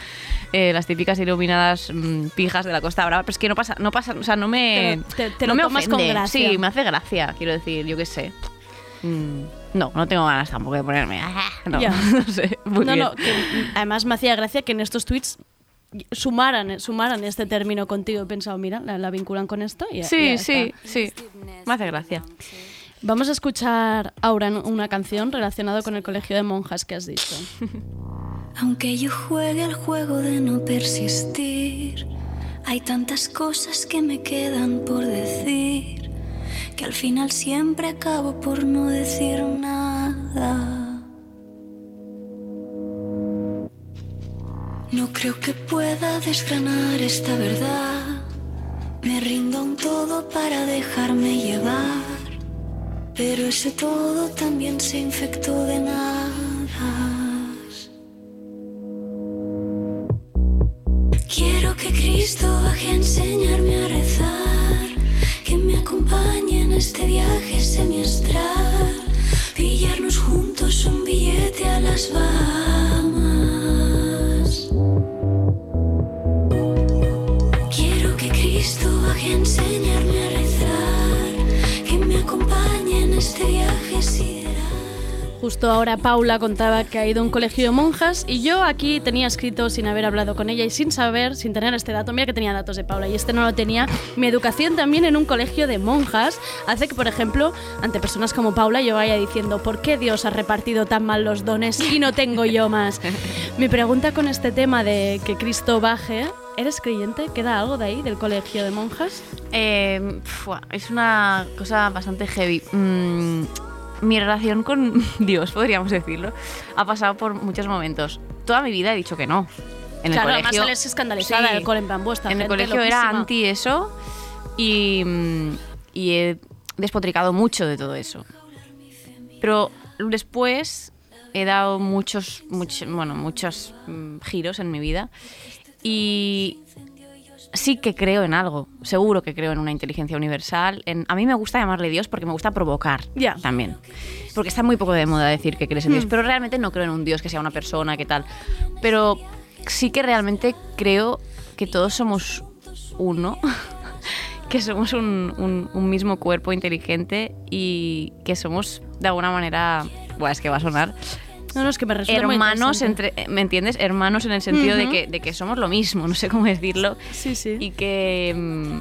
Speaker 10: eh, las típicas iluminadas mm, pijas de la Costa Brava, pero es que no pasa, no pasa, o sea, no me...
Speaker 2: Te lo- te- te
Speaker 10: no
Speaker 2: lo
Speaker 10: me
Speaker 2: tomas con
Speaker 10: ofende.
Speaker 2: gracia.
Speaker 10: Sí, me hace gracia, quiero decir, yo qué sé. Mm, no, no tengo ganas tampoco de ponerme... ah, No, no sé, muy
Speaker 2: no,
Speaker 10: bien.
Speaker 2: no, que, además me hacía gracia que en estos tweets sumaran, sumaran este término contigo. He pensado, mira, la, la vinculan con esto y
Speaker 10: Sí,
Speaker 2: ya
Speaker 10: sí,
Speaker 2: está.
Speaker 10: sí, me hace gracia.
Speaker 2: Vamos a escuchar ahora una canción relacionada con el colegio de monjas que has dicho.
Speaker 9: Aunque yo juegue el juego de no persistir, hay tantas cosas que me quedan por decir, que al final siempre acabo por no decir nada. No creo que pueda desgranar esta verdad. Me rindo a un todo para dejarme llevar. Pero ese todo también se infectó de nada. Quiero que Cristo baje a enseñarme a rezar, que me acompañe en este viaje semiestral, pillarnos juntos un billete a las Bahamas.
Speaker 2: Justo ahora Paula contaba que ha ido a un colegio de monjas y yo aquí tenía escrito sin haber hablado con ella y sin saber, sin tener este dato, mira que tenía datos de Paula y este no lo tenía, mi educación también en un colegio de monjas hace que, por ejemplo, ante personas como Paula yo vaya diciendo, ¿por qué Dios ha repartido tan mal los dones y no tengo yo más? Mi pregunta con este tema de que Cristo baje, ¿eres creyente? ¿Queda algo de ahí, del colegio de monjas?
Speaker 10: Eh, es una cosa bastante heavy. Mm, mi relación con Dios, podríamos decirlo, ha pasado por muchos momentos. Toda mi vida he dicho que no. En
Speaker 2: claro,
Speaker 10: el
Speaker 2: además
Speaker 10: colegio,
Speaker 2: sales escandalizada
Speaker 10: Sí.
Speaker 2: del cole en plan, "Buah, esta
Speaker 10: En el colegio era
Speaker 2: loquísima".
Speaker 10: anti eso y, mm, y he despotricado mucho de todo eso. Pero después he dado muchos, muchos, bueno, muchos mm, giros en mi vida y sí que creo en algo. Seguro que creo en una inteligencia universal. En, a mí me gusta llamarle Dios porque me gusta provocar también. Porque está muy poco de moda decir que crees en Dios,
Speaker 2: Hmm.
Speaker 10: pero realmente no creo en un Dios que sea una persona, que tal. Pero sí que realmente creo que todos somos uno, que somos un, un- un mismo cuerpo inteligente y que somos de alguna manera, bueno, es que va a sonar,
Speaker 2: No, no, es que me
Speaker 10: hermanos entre, ¿me entiendes? Hermanos en el sentido de, que, de que somos lo mismo, no sé cómo decirlo.
Speaker 2: Sí, sí.
Speaker 10: Y que...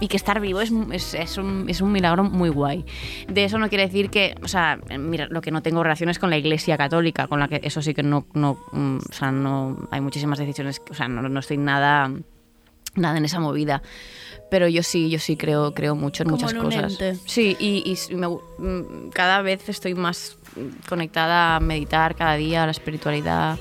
Speaker 10: Y que estar vivo es, es, es un, es un milagro muy guay. De eso no quiere decir que, o sea, mira, lo que no tengo relaciones con la Iglesia Católica, con la que eso sí que no, no mm, o sea, no, hay muchísimas decisiones, o sea, no, no estoy nada nada en esa movida. Pero yo sí, yo sí creo, creo mucho en
Speaker 2: Como
Speaker 10: muchas
Speaker 2: en
Speaker 10: cosas.
Speaker 2: ente.
Speaker 10: Sí, y, me mm, cada vez estoy más conectada a meditar cada día, a la espiritualidad.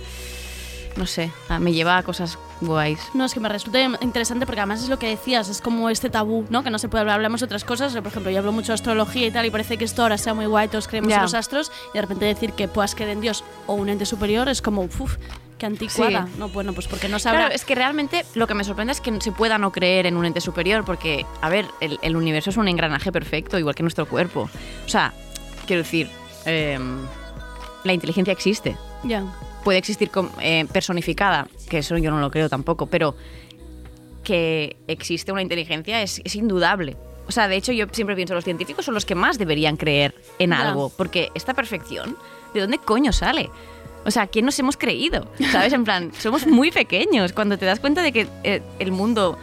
Speaker 10: No sé, a- me lleva a cosas guays.
Speaker 2: No, es que me resulta interesante porque además es lo que decías, es como este tabú, ¿no? Que no se puede hablar, hablamos de otras cosas. Por ejemplo, yo hablo mucho de astrología y tal, y parece que esto ahora sea muy guay, todos creemos
Speaker 10: Ya.
Speaker 2: en los astros, y de repente decir que puedas creer en Dios o un ente superior es como, uff, qué anticuada.
Speaker 10: Sí.
Speaker 2: No, bueno, pues porque no sabrá.
Speaker 10: Claro, es que realmente lo que me sorprende es que se pueda no creer en un ente superior, porque, a ver, el, el universo es un engranaje perfecto, igual que nuestro cuerpo. O sea, quiero decir, em, la inteligencia existe.
Speaker 2: Ya.
Speaker 10: Puede existir com- eh, personificada, que eso yo no lo creo tampoco, pero que existe una inteligencia es, es indudable. O sea, de hecho, yo siempre pienso, los científicos son los que más deberían creer en algo, porque esta perfección, ¿de dónde coño sale? O sea, ¿quién nos hemos creído? ¿Sabes? En plan, somos muy pequeños. Cuando te das cuenta de que eh, el mundo,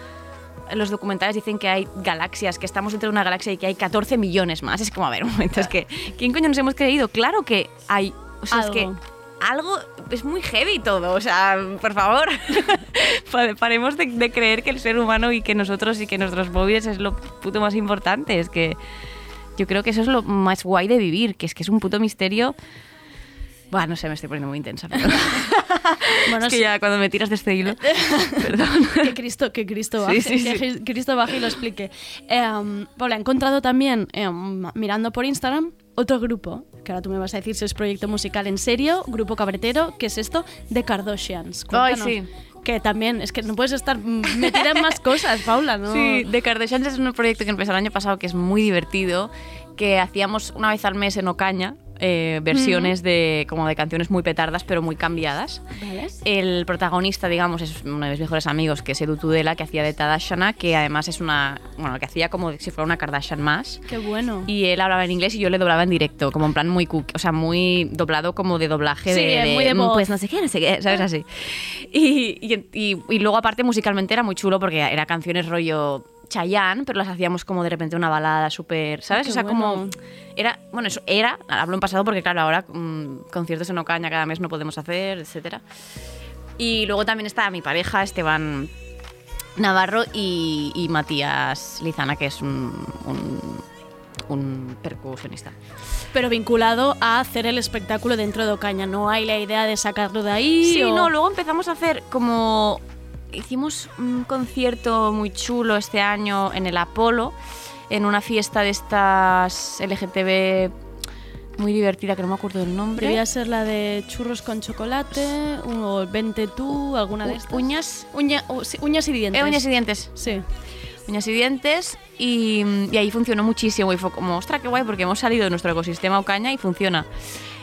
Speaker 10: los documentales dicen que hay galaxias, que estamos dentro de una galaxia y que hay 14 millones más. Es como, a ver, un momento, es que, ¿quién coño nos hemos creído? Claro que hay. O sea, es que
Speaker 2: Algo.
Speaker 10: algo es muy heavy todo. O sea, por favor, pa- paremos de, de creer que el ser humano y que nosotros y que nuestros móviles es lo puto más importante. Es que yo creo que eso es lo más guay de vivir, que es que es un puto misterio. Buah, no sé, me estoy poniendo muy intensa. pero-
Speaker 2: Bueno,
Speaker 10: es que
Speaker 2: sí.
Speaker 10: ya cuando me tiras de este hilo.
Speaker 2: que Cristo, que Cristo baje,
Speaker 10: sí, sí.
Speaker 2: que Cristo baje y lo explique. Eh, Paula, he encontrado también, eh, mirando por Instagram, otro grupo, que ahora tú me vas a decir si es proyecto musical en serio, grupo cabretero, ¿qué es esto? The Kardashians.
Speaker 10: Ay,
Speaker 2: Cuéntanos.
Speaker 10: sí.
Speaker 2: Que también, es que no puedes estar metida en más cosas, Paula, ¿no?
Speaker 10: Sí, The Kardashians es un proyecto que empezó el año pasado que es muy divertido, que hacíamos una vez al mes en Ocaña. Eh, versiones de como de canciones muy petardas pero muy cambiadas
Speaker 2: Vale.
Speaker 10: el protagonista digamos es uno de mis mejores amigos que es Edu Tudela que hacía de Tadashana que además es una bueno que hacía como si fuera una Kardashian más
Speaker 2: Qué bueno.
Speaker 10: y él hablaba en inglés y yo le doblaba en directo, como en plan muy cook, o sea, muy doblado como de doblaje
Speaker 2: Sí,
Speaker 10: de,
Speaker 2: muy de
Speaker 10: mm,
Speaker 2: voz.
Speaker 10: pues no sé qué, no sé qué, ¿sabes? Así. Y, y, y- y luego aparte musicalmente era muy chulo porque era canciones rollo Chayanne, pero las hacíamos como de repente una balada súper, ¿sabes?
Speaker 2: Qué
Speaker 10: o sea,
Speaker 2: bueno.
Speaker 10: como era, bueno, eso era, hablo en pasado porque claro, ahora mm, conciertos en Ocaña cada mes no podemos hacer, etcétera. Y luego también está mi pareja, Esteban Navarro y, y Matías Lizana, que es un, un, un percusionista.
Speaker 2: Pero vinculado a hacer el espectáculo dentro de Ocaña. No hay la idea de sacarlo de ahí.
Speaker 10: Sí,
Speaker 2: o-
Speaker 10: no, luego empezamos a hacer como... Hicimos un concierto muy chulo este año en el Apolo, en una fiesta de estas LGTB muy divertida, que no me acuerdo del nombre.
Speaker 2: Debería ser la de churros con chocolate, o vente tú, alguna de estas.
Speaker 10: uñas.
Speaker 2: Uña- u- sí, uñas y dientes.
Speaker 10: Eh, uñas y dientes.
Speaker 2: Sí.
Speaker 10: Uñas y dientes. Y, y ahí funcionó muchísimo. Y fue como, ostras, qué guay, porque hemos salido de nuestro ecosistema Ocaña y funciona.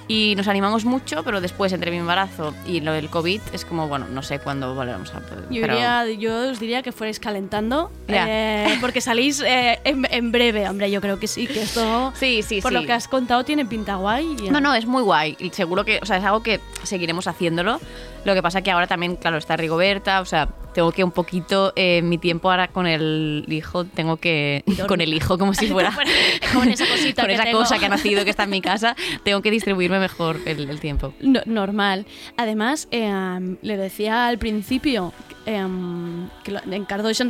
Speaker 10: Y nos animamos mucho, pero después, entre mi embarazo y lo del COVID, es como, bueno, no sé cuándo volveremos a poder.
Speaker 2: Yo,
Speaker 10: pero-
Speaker 2: diría- yo os diría que fuerais calentando,
Speaker 10: Ya.
Speaker 2: eh, porque salís eh, en, en breve, hombre, yo creo que sí, que esto,
Speaker 10: Sí, sí,
Speaker 2: por
Speaker 10: sí.
Speaker 2: lo que has contado, tiene pinta guay. y-
Speaker 10: No, no, es muy guay. Y seguro que, o sea, es algo que seguiremos haciéndolo. Lo que pasa que ahora también, claro, está Rigoberta, o sea, tengo que un poquito, eh, mi tiempo ahora con el hijo, tengo que, con el hijo como si fuera,
Speaker 2: Con esa cosita
Speaker 10: con
Speaker 2: que
Speaker 10: esa
Speaker 2: tengo.
Speaker 10: cosa que ha nacido, que está en mi casa, tengo que distribuirme mejor el, el tiempo.
Speaker 2: No- normal. Además, eh, le decía al principio eh, que lo- en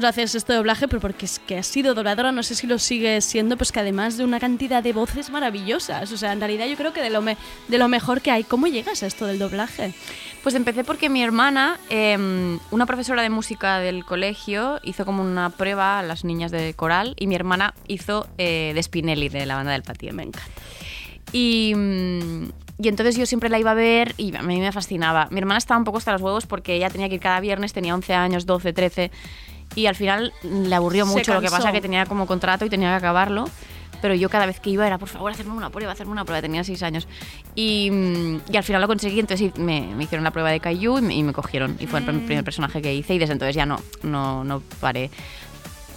Speaker 2: haces este doblaje, pero porque es que has sido dobladora, no sé si lo sigues siendo, pues que además de una cantidad de voces maravillosas. O sea, en realidad yo creo que de lo, me- de lo mejor que hay. ¿Cómo llegas a esto del doblaje?
Speaker 10: Pues empecé porque mi hermana, eh, una profesora de música del colegio, hizo como una prueba a las niñas de coral y mi hermana hizo eh, de Spinelli, de la banda del Patio.
Speaker 2: Me encanta.
Speaker 10: Y, y entonces yo siempre la iba a ver y a mí me fascinaba. Mi hermana estaba un poco hasta los huevos porque ella tenía que ir cada viernes, tenía 11 años, 12, 13 y al final le aburrió mucho. Lo que pasa que tenía como contrato y tenía que acabarlo. Pero yo cada vez que iba era, por favor, hacerme una prueba, hacerme una prueba. Tenía 6 años. Y, mm, y al final lo conseguí, entonces me, me hicieron la prueba de Caillou y me, y me cogieron. Y fue el
Speaker 2: Mm.
Speaker 10: primer personaje que hice y desde entonces ya no, no, no paré.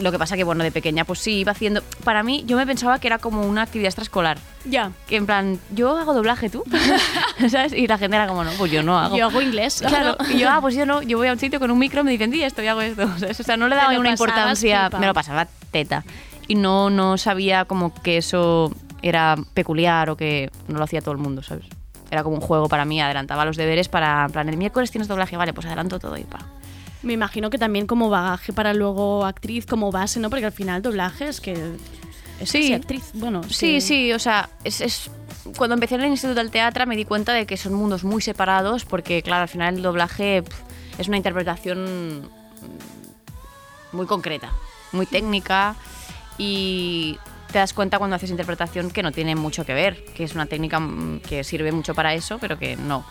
Speaker 10: Lo que pasa que, bueno, de pequeña pues sí iba haciendo... Para mí, yo me pensaba que era como una actividad extraescolar.
Speaker 2: Ya.
Speaker 10: Que en plan, yo hago doblaje, ¿tú? ¿Sabes? Y la gente era como, no, pues yo no hago.
Speaker 2: Yo hago inglés.
Speaker 10: Claro, y yo, ah, pues yo no, yo voy a un sitio con un micro, me dicen, di esto y hago esto. ¿sabes? O sea, no le
Speaker 2: Te
Speaker 10: daba
Speaker 2: lo
Speaker 10: una
Speaker 2: pasabas
Speaker 10: importancia, me lo pasaba teta. Y no, no sabía como que eso era peculiar o que no lo hacía todo el mundo, ¿sabes? Era como un juego para mí, adelantaba los deberes para, en plan, el miércoles tienes doblaje, vale, pues adelanto todo y pa.
Speaker 2: Me imagino que también como bagaje para luego actriz, como base, ¿no? Porque al final doblaje es que es
Speaker 10: Sí.
Speaker 2: actriz. Bueno,
Speaker 10: Sí,
Speaker 2: que-
Speaker 10: sí, o sea, es, es- cuando empecé en el Instituto del Teatro me di cuenta de que son mundos muy separados porque, claro, al final el doblaje es una interpretación muy concreta, muy técnica y te das cuenta cuando haces interpretación que no tiene mucho que ver, que es una técnica mm, que sirve mucho para eso, pero que no.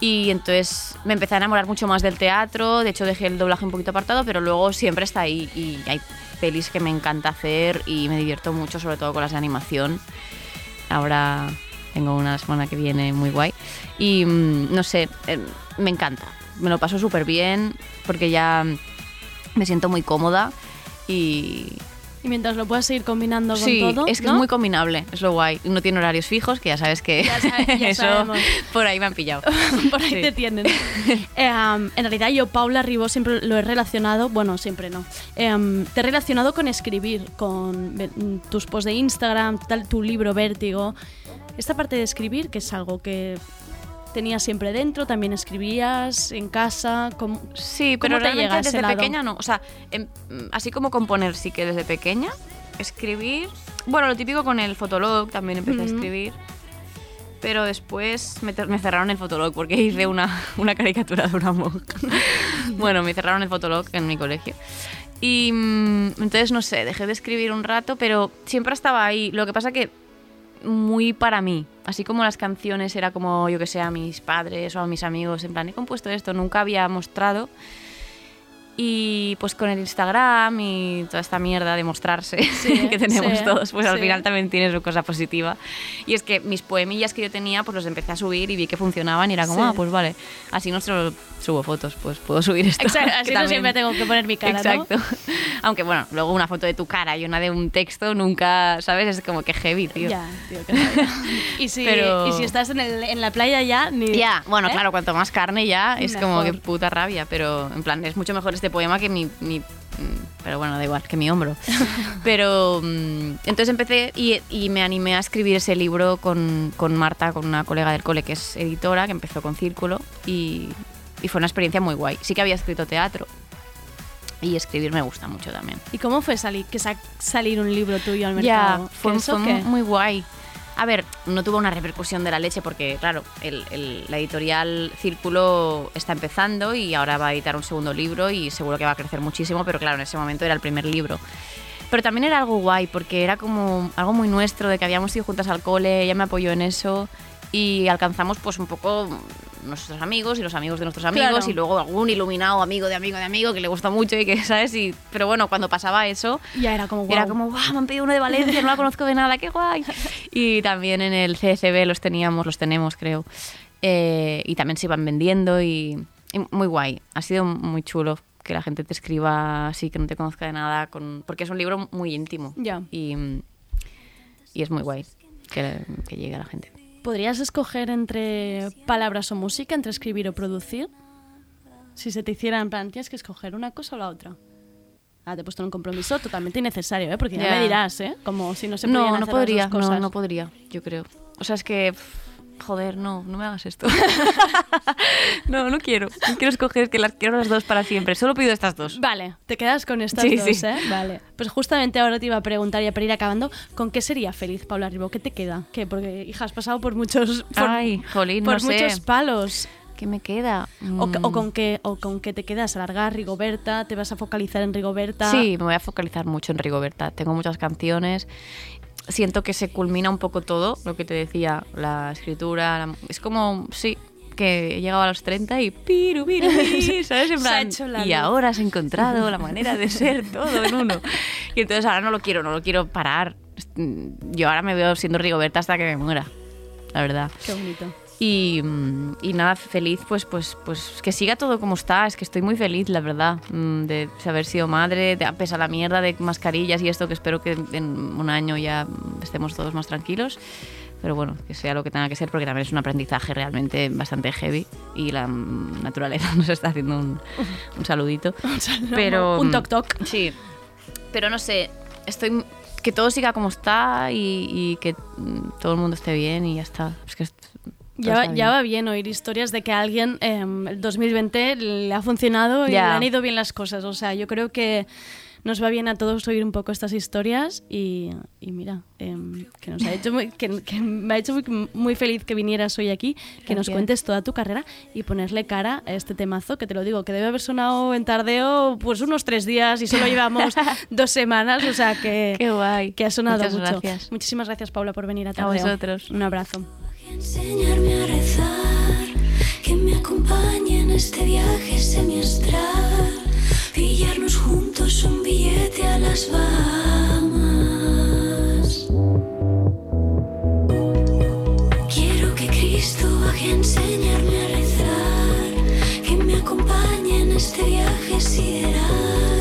Speaker 10: Y entonces me empecé a enamorar mucho más del teatro, de hecho dejé el doblaje un poquito apartado, pero luego siempre está ahí y hay pelis que me encanta hacer y me divierto mucho, sobre todo con las de animación. Ahora tengo una semana que viene muy guay. Y mm, no sé, eh, me encanta, me lo paso súper bien porque ya me siento muy cómoda y,
Speaker 2: Y mientras lo puedas seguir combinando con
Speaker 10: sí,
Speaker 2: todo.
Speaker 10: es que
Speaker 2: ¿no?
Speaker 10: es muy combinable, es lo guay. No tiene horarios fijos, que ya sabes que
Speaker 2: Ya sabe- ya
Speaker 10: eso
Speaker 2: sabemos.
Speaker 10: por ahí me han pillado.
Speaker 2: Por ahí
Speaker 10: Sí.
Speaker 2: te tienen. Eh, um, en realidad yo, Paula Ribó, siempre lo he relacionado, bueno, siempre no, Em, te he relacionado con escribir, con mm, tus posts de Instagram, tal, tu libro Vértigo. Esta parte de escribir, que es algo que tenías siempre dentro, también escribías en casa. ¿cómo-
Speaker 10: Sí,
Speaker 2: cómo
Speaker 10: pero
Speaker 2: te
Speaker 10: realmente desde
Speaker 2: lado?
Speaker 10: pequeña no. O sea, em, así como componer sí que desde pequeña. Escribir. Bueno, lo típico con el Fotolog también empecé a
Speaker 2: Ujú.
Speaker 10: escribir. Pero después me, me cerraron el Fotolog porque hice una, una caricatura de una monja. bueno, me cerraron el Fotolog en mi colegio. Y mm, entonces, no sé, dejé de escribir un rato, pero siempre estaba ahí. Lo que pasa que muy para mí. Así como las canciones era como, yo que sé, a mis padres o a mis amigos, en plan, he compuesto esto, nunca había mostrado. Y pues con el Instagram y toda esta mierda de mostrarse
Speaker 2: Sí,
Speaker 10: que tenemos
Speaker 2: sí,
Speaker 10: todos, pues al
Speaker 2: sí.
Speaker 10: final también tiene su cosa positiva. Y es que mis poemillas que yo tenía, pues los empecé a subir y vi que funcionaban y era como, ah, pues vale, así no solo subo fotos, pues puedo subir esto.
Speaker 2: Exacto, así no siempre tengo que poner mi cara, ¿no?
Speaker 10: Exacto. Aunque bueno, luego una foto de tu cara y una de un texto nunca, ¿sabes? Es como que heavy, tío.
Speaker 2: Ya, tío, y, si,
Speaker 10: Pero-
Speaker 2: y si estás en, el- en la playa ya, ni...
Speaker 10: Ya, bueno,
Speaker 2: ¿eh?
Speaker 10: claro, cuanto más carne ya es como que
Speaker 2: Mejor.
Speaker 10: puta rabia, pero en plan, es mucho mejor este poema que mi... mi- mm, pero bueno, da igual, que mi hombro. pero mm, entonces empecé y, y me animé a escribir ese libro con, con Marta, con una colega del cole que es editora, que empezó con Círculo y, y fue una experiencia muy guay. Sí que había escrito teatro y escribir me gusta mucho también.
Speaker 2: ¿Y cómo fue salir, que sa- salir un libro tuyo al
Speaker 10: Ya,
Speaker 2: mercado?
Speaker 10: fue,
Speaker 2: ¿Que eso
Speaker 10: fue
Speaker 2: qué?
Speaker 10: muy guay. A ver, no tuvo una repercusión de la leche porque, claro, el- la editorial Círculo está empezando y ahora va a editar un segundo libro y seguro que va a crecer muchísimo, pero claro, en ese momento era el primer libro. Pero también era algo guay porque era como algo muy nuestro, de que habíamos ido juntas al cole, ella me apoyó en eso y alcanzamos pues un poco nuestros amigos y los amigos de nuestros amigos
Speaker 2: Claro.
Speaker 10: y luego algún iluminado amigo de amigo de amigo que le gustó mucho y que, ¿sabes? Y, pero bueno, cuando pasaba eso,
Speaker 2: Ya era como,
Speaker 10: era
Speaker 2: guau.
Speaker 10: como, ¡guau! Me han pedido uno de Valencia, no la conozco de nada, qué guay. Y también en el CCB los teníamos, los tenemos, creo. Eh, y también se iban vendiendo y, y muy guay. Ha sido muy chulo que la gente te escriba así, que no te conozca de nada, con, porque es un libro muy íntimo.
Speaker 2: Ya.
Speaker 10: Y, y es muy guay que, que llegue a la gente.
Speaker 2: ¿Podrías escoger entre palabras o música, entre escribir o producir? Si se te hiciera en plan, tienes que escoger una cosa o la otra. Ah, te he puesto en un compromiso totalmente innecesario, ¿eh? Porque ya, me dirás, ¿eh? Como si no se
Speaker 10: No, no
Speaker 2: hacer las
Speaker 10: podría,
Speaker 2: dos cosas.
Speaker 10: no, no podría, yo creo. O sea, es que, pff, joder, no, no me hagas esto. no, no quiero. No quiero escoger que las quiero las dos para siempre. Solo pido estas dos.
Speaker 2: Vale, te quedas con estas
Speaker 10: Sí,
Speaker 2: dos,
Speaker 10: sí.
Speaker 2: ¿eh? Vale. Pues justamente ahora te iba a preguntar, ya para ir acabando, ¿con qué sería feliz Paula Ribó? ¿Qué te queda? ¿Qué? Porque, hija, has pasado por muchos... Por,
Speaker 10: Ay, jolín,
Speaker 2: por
Speaker 10: no sé.
Speaker 2: muchos palos.
Speaker 10: ¿Qué me queda?
Speaker 2: O, que- o
Speaker 10: Mm.
Speaker 2: con qué, ¿O con qué te quedas? ¿Alargar Rigoberta? ¿Te vas a focalizar en Rigoberta?
Speaker 10: Sí, me voy a focalizar mucho en Rigoberta. Tengo muchas canciones. Siento que se culmina un poco todo, lo que te decía, la escritura. la- es como, sí, que he llegado a los 30 y piru, piru, piru, ¿sabes? En
Speaker 2: Se ha
Speaker 10: plan,
Speaker 2: hecho la
Speaker 10: y ahora has encontrado la manera de ser todo en uno. Y entonces ahora no lo quiero, no lo quiero parar. Yo ahora me veo siendo Rigoberta hasta que me muera, la verdad.
Speaker 2: Qué bonito.
Speaker 10: Y, mm, y nada, feliz, pues, pues, pues que siga todo como está. Es que estoy muy feliz, la verdad, mm, de haber sido madre, de, pese a la mierda de mascarillas y esto, que espero que en un año ya estemos todos más tranquilos. Pero bueno, que sea lo que tenga que ser, porque también es un aprendizaje realmente bastante heavy y la mm, naturaleza nos está haciendo un, un saludito. Pero,
Speaker 2: Un toc toc.
Speaker 10: Sí, pero no sé, estoy que todo siga como está y, y que todo el mundo esté bien y ya está. Es que
Speaker 2: Ya, ya
Speaker 10: bien.
Speaker 2: va bien oír historias de que a alguien eh, el 2020 le ha funcionado y
Speaker 10: Ya.
Speaker 2: le han ido bien las cosas. O sea, yo creo que nos va bien a todos oír un poco estas historias y, y mira, em, que, nos ha hecho muy, que, que me ha hecho muy, muy feliz que vinieras hoy aquí, que nos
Speaker 10: Gracias.
Speaker 2: cuentes toda tu carrera y ponerle cara a este temazo, que te lo digo, que debe haber sonado en tardeo pues unos tres días y solo llevamos dos semanas, o sea que,
Speaker 10: Qué guay.
Speaker 2: que ha sonado
Speaker 10: Muchas
Speaker 2: mucho.
Speaker 10: gracias.
Speaker 2: Muchísimas gracias Paula por venir a
Speaker 10: A
Speaker 2: Tardeo.
Speaker 10: vosotros.
Speaker 2: Un abrazo.
Speaker 9: Enseñarme a rezar, que me acompañe en este viaje semiestral, pillarnos juntos un billete a las Bahamas. Quiero que Cristo baje a enseñarme a rezar, que me acompañe en este viaje sideral.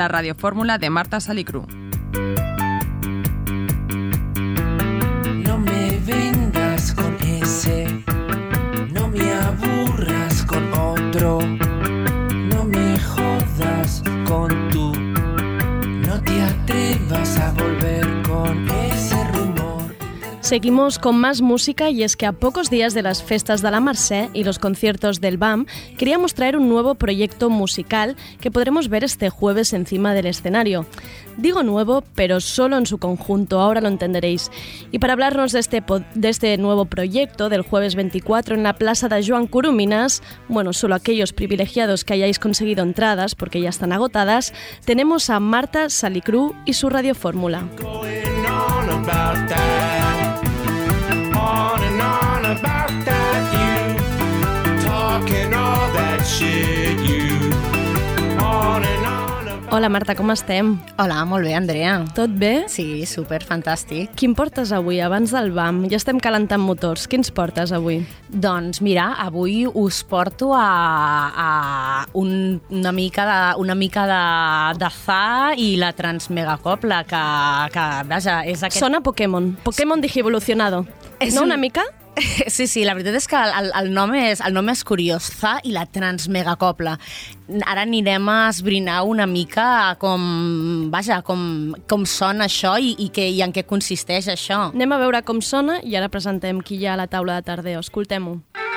Speaker 9: La
Speaker 3: radiofórmula de Marta Salicru.
Speaker 2: Seguimos con más música y es que a pocos días de las festas de la Mercè y los conciertos del BAM, queríamos traer un nuevo proyecto musical que podremos ver este jueves encima del escenario. Digo nuevo, pero solo en su conjunto, ahora lo entenderéis. Y para hablarnos de este, de este nuevo proyecto del jueves 24 en la Plaza de Joan Curuminas, bueno, solo aquellos privilegiados que hayáis conseguido entradas, porque ya están agotadas, tenemos a Marta Salicru y su radiofórmula.
Speaker 4: on
Speaker 2: Hola Marta, com estem?
Speaker 13: Hola, molt bé, Andrea.
Speaker 2: Tot bé?
Speaker 13: Sí, super, fantàstic.
Speaker 2: Quin portes avui, abans del BAM? Ja estem calentant motors. Quins portes avui?
Speaker 13: Doncs mira, avui us porto a, a un, una mica de, una mica de, de Za i la Transmegacopla, que, que vaja, és aquest...
Speaker 2: Sona Pokémon. Pokémon digievolucionado.
Speaker 13: És
Speaker 2: no
Speaker 13: un-
Speaker 2: una mica?
Speaker 13: Sí, sí, la veritat és que el, el, nom, és, el nom és curiós, Za i la Transmegacopla. Ara anirem a esbrinar una mica com, vaja, com, com sona això i, i, que, i en què consisteix això.
Speaker 2: Anem a veure com sona i ara presentem qui hi ha a la taula de Tardeo. Escoltem-ho. Suena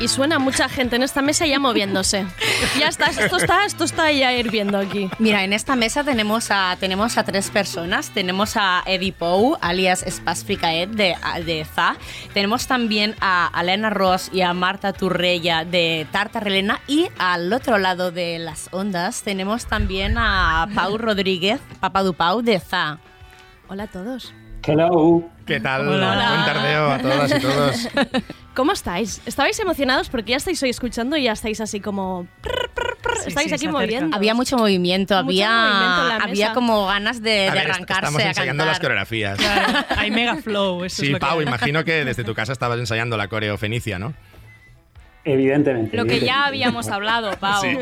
Speaker 2: y suena mucha gente en esta mesa ya moviéndose. Ya está, esto está, esto está ya hirviendo aquí.
Speaker 13: Mira, en esta mesa tenemos a, tenemos a tres personas. Tenemos a Eddie Pou, alias Spasficaet de, de ZA. Tenemos también a Elena Ross y a Marta Turrella de Tartarelena. Y al otro lado de las ondas tenemos también a Pau Rodríguez, Papadupau de ZA.
Speaker 2: Hola a todos.
Speaker 14: Hello.
Speaker 15: ¿Qué tal?
Speaker 2: Hola.
Speaker 15: Buen tardeo a todas y todos.
Speaker 2: ¿Cómo estáis? ¿Estabais emocionados? Porque ya estáis hoy escuchando y ya estáis así como... prr, prr, prr, estáis aquí moviendo.
Speaker 13: Había mucho movimiento,
Speaker 2: Mucho
Speaker 13: había,
Speaker 2: movimiento en la
Speaker 13: había como ganas de,
Speaker 15: A
Speaker 13: de
Speaker 15: ver, est-
Speaker 13: arrancarse
Speaker 15: estamos
Speaker 13: a
Speaker 15: ensayando las coreografías.
Speaker 16: Hay mega flow, eso
Speaker 15: Sí,
Speaker 16: es lo
Speaker 15: Pau,
Speaker 16: que
Speaker 15: imagino que desde tu casa estabas ensayando la coreo fenicia, ¿no?
Speaker 14: Evidentemente.
Speaker 10: Lo que ya habíamos hablado, Pau.
Speaker 15: Sí.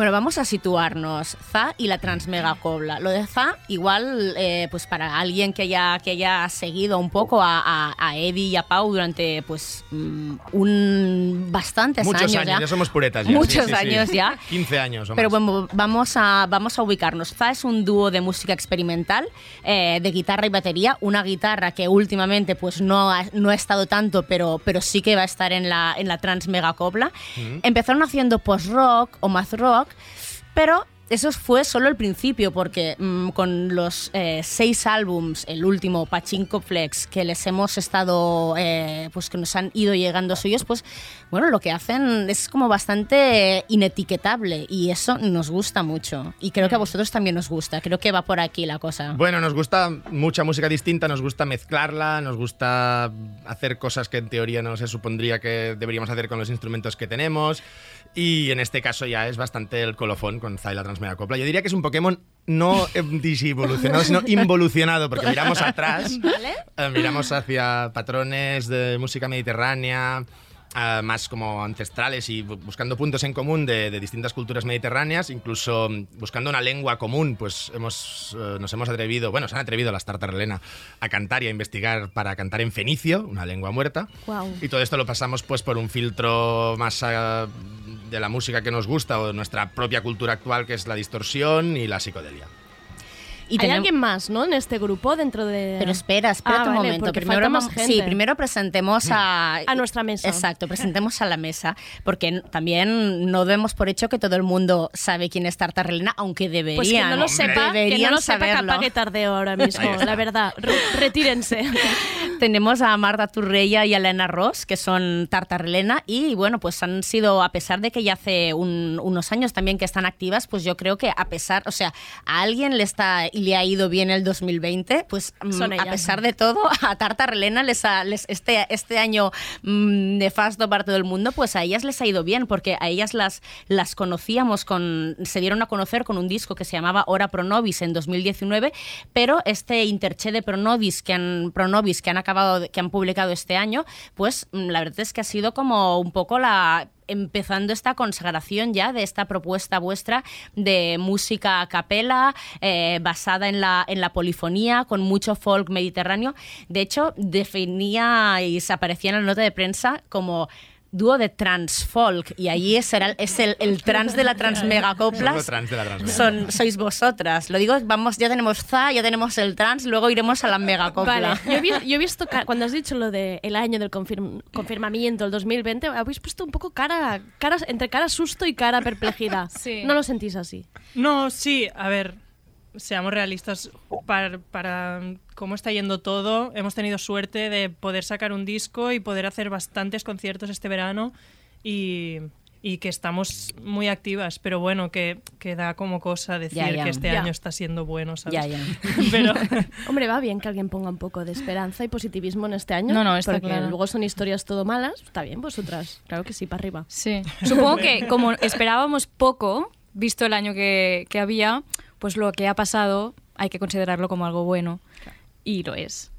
Speaker 13: Bueno, vamos a situarnos. ZA y la Transmegacobla. Lo de ZA, igual, eh, pues para alguien que haya, que haya seguido un poco a, a, a Eddie y a Pau durante, pues, mm, un bastantes
Speaker 15: Muchos
Speaker 13: años,
Speaker 15: años, ya. somos puretas ya.
Speaker 13: Muchos
Speaker 15: Sí, sí, sí.
Speaker 13: años ya.
Speaker 15: 15 años o
Speaker 13: Pero
Speaker 15: más.
Speaker 13: bueno, vamos a, vamos a ubicarnos. ZA es un dúo de música experimental, eh, de guitarra y batería. Una guitarra que últimamente pues no ha, no ha estado tanto, pero, pero sí que va a estar en la, en la Transmegacopla. Empezaron haciendo post-rock o math rock, pero eso fue solo el principio, porque mm, con los eh, seis álbums, el último, Pachinko Flex, que les hemos estado, eh, pues que nos han ido llegando suyos, pues bueno, lo que hacen es como bastante inetiquetable y eso nos gusta mucho. Y creo que a vosotros también os gusta, creo que va por aquí la cosa.
Speaker 15: Bueno, nos gusta mucha música distinta, nos gusta mezclarla, nos gusta hacer cosas que en teoría no se supondría que deberíamos hacer con los instrumentos que tenemos. Y en este caso ya es bastante el colofón con Zyla Transmega Copla. Yo diría que es un Pokémon no eh, disevolucionado, sino involucionado, porque miramos atrás, eh, miramos hacia patrones de música mediterránea, eh, más como ancestrales y bu- buscando puntos en común de, de distintas culturas mediterráneas, incluso mm, buscando una lengua común, pues hemos, nos hemos atrevido, bueno, se han atrevido las Tartarelena a cantar y a investigar para cantar en fenicio, una lengua muerta. Y todo esto lo pasamos pues por un filtro más de la música que nos gusta o de nuestra propia cultura actual, que es la distorsión y la psicodelia.
Speaker 13: Y
Speaker 2: Hay
Speaker 13: tenem-
Speaker 2: alguien más, ¿no? En este grupo dentro de...
Speaker 13: Pero espera, espera
Speaker 2: Ah,
Speaker 13: un
Speaker 2: vale,
Speaker 13: momento. Primero
Speaker 2: más gente.
Speaker 13: Sí, primero presentemos a...
Speaker 2: A nuestra mesa.
Speaker 13: Exacto, presentemos a la mesa, porque también no demos por hecho que todo el mundo sabe quién es Tartarelena, aunque deberían.
Speaker 2: Pues que no lo sepa, que no lo sepa que
Speaker 13: saberlo.
Speaker 2: apague tardeo ahora mismo, la verdad. Re- retírense.
Speaker 13: Tenemos a Marta Turrella y a Elena Ross, que son Tartarelena, y bueno, pues han sido, a pesar de que ya hace un- unos años también que están activas, pues yo creo que a pesar, o sea, a alguien le está le ha ido bien el 2020, pues mm,
Speaker 2: Son
Speaker 13: a
Speaker 2: ellas.
Speaker 13: pesar de todo, a Tarta Relena les ha, les- este, este año mm, nefasto para todo el mundo, pues a ellas les ha ido bien, porque a ellas las, las conocíamos con, se dieron a conocer con un disco que se llamaba Hora Pronovis en 2019, pero este interché de Pronovis que han, Pronovis que han acabado, que han publicado este año, pues mm, la verdad es que ha sido como un poco la empezando esta consagración ya de esta propuesta vuestra de música a capela, eh, basada en la, en la polifonía, con mucho folk mediterráneo. De hecho, definía y se aparecía en la nota de prensa como dúo de transfolk y allí es el, es el, el trans de la transmegacoplas
Speaker 15: trans de la transmega.
Speaker 13: son, sois vosotras. Lo digo, vamos, ya tenemos za, ya tenemos el trans, luego iremos a la megacopla.
Speaker 2: Vale, yo he, vi- yo he visto, cuando has dicho lo del el año del confirm- confirmamiento, el 2020, habéis puesto un poco cara, cara, entre cara susto y cara perplejidad.
Speaker 16: Sí.
Speaker 2: ¿No lo sentís así?
Speaker 16: No, sí, a ver, seamos realistas. Para, para cómo está yendo todo, hemos tenido suerte de poder sacar un disco y poder hacer bastantes conciertos este verano y, y que estamos muy activas, pero bueno, que, que da como cosa decir que este año está siendo bueno, ¿sabes?
Speaker 13: Ya, ya.
Speaker 16: Pero,
Speaker 2: Hombre, va bien que alguien ponga un poco de esperanza y positivismo en este año.
Speaker 17: No, no, está
Speaker 2: porque
Speaker 17: claro.
Speaker 2: luego son historias todo malas. Está bien, vosotras. Claro que sí, para arriba.
Speaker 17: Sí. Supongo que como esperábamos poco, visto el año que, que había, pues lo que ha pasado hay que considerarlo como algo bueno. Y lo es.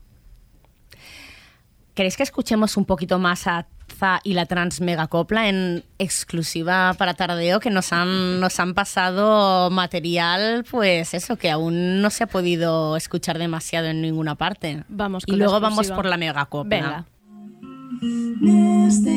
Speaker 13: ¿Queréis que escuchemos un poquito más a Za y la Trans Megacopla en exclusiva para Tardeo? Que nos han, nos han pasado material, pues eso, que aún no se ha podido escuchar demasiado en ninguna parte.
Speaker 2: Vamos
Speaker 13: Y
Speaker 2: con la
Speaker 13: luego vamos por la Megacopla.
Speaker 2: Venga.
Speaker 9: Neste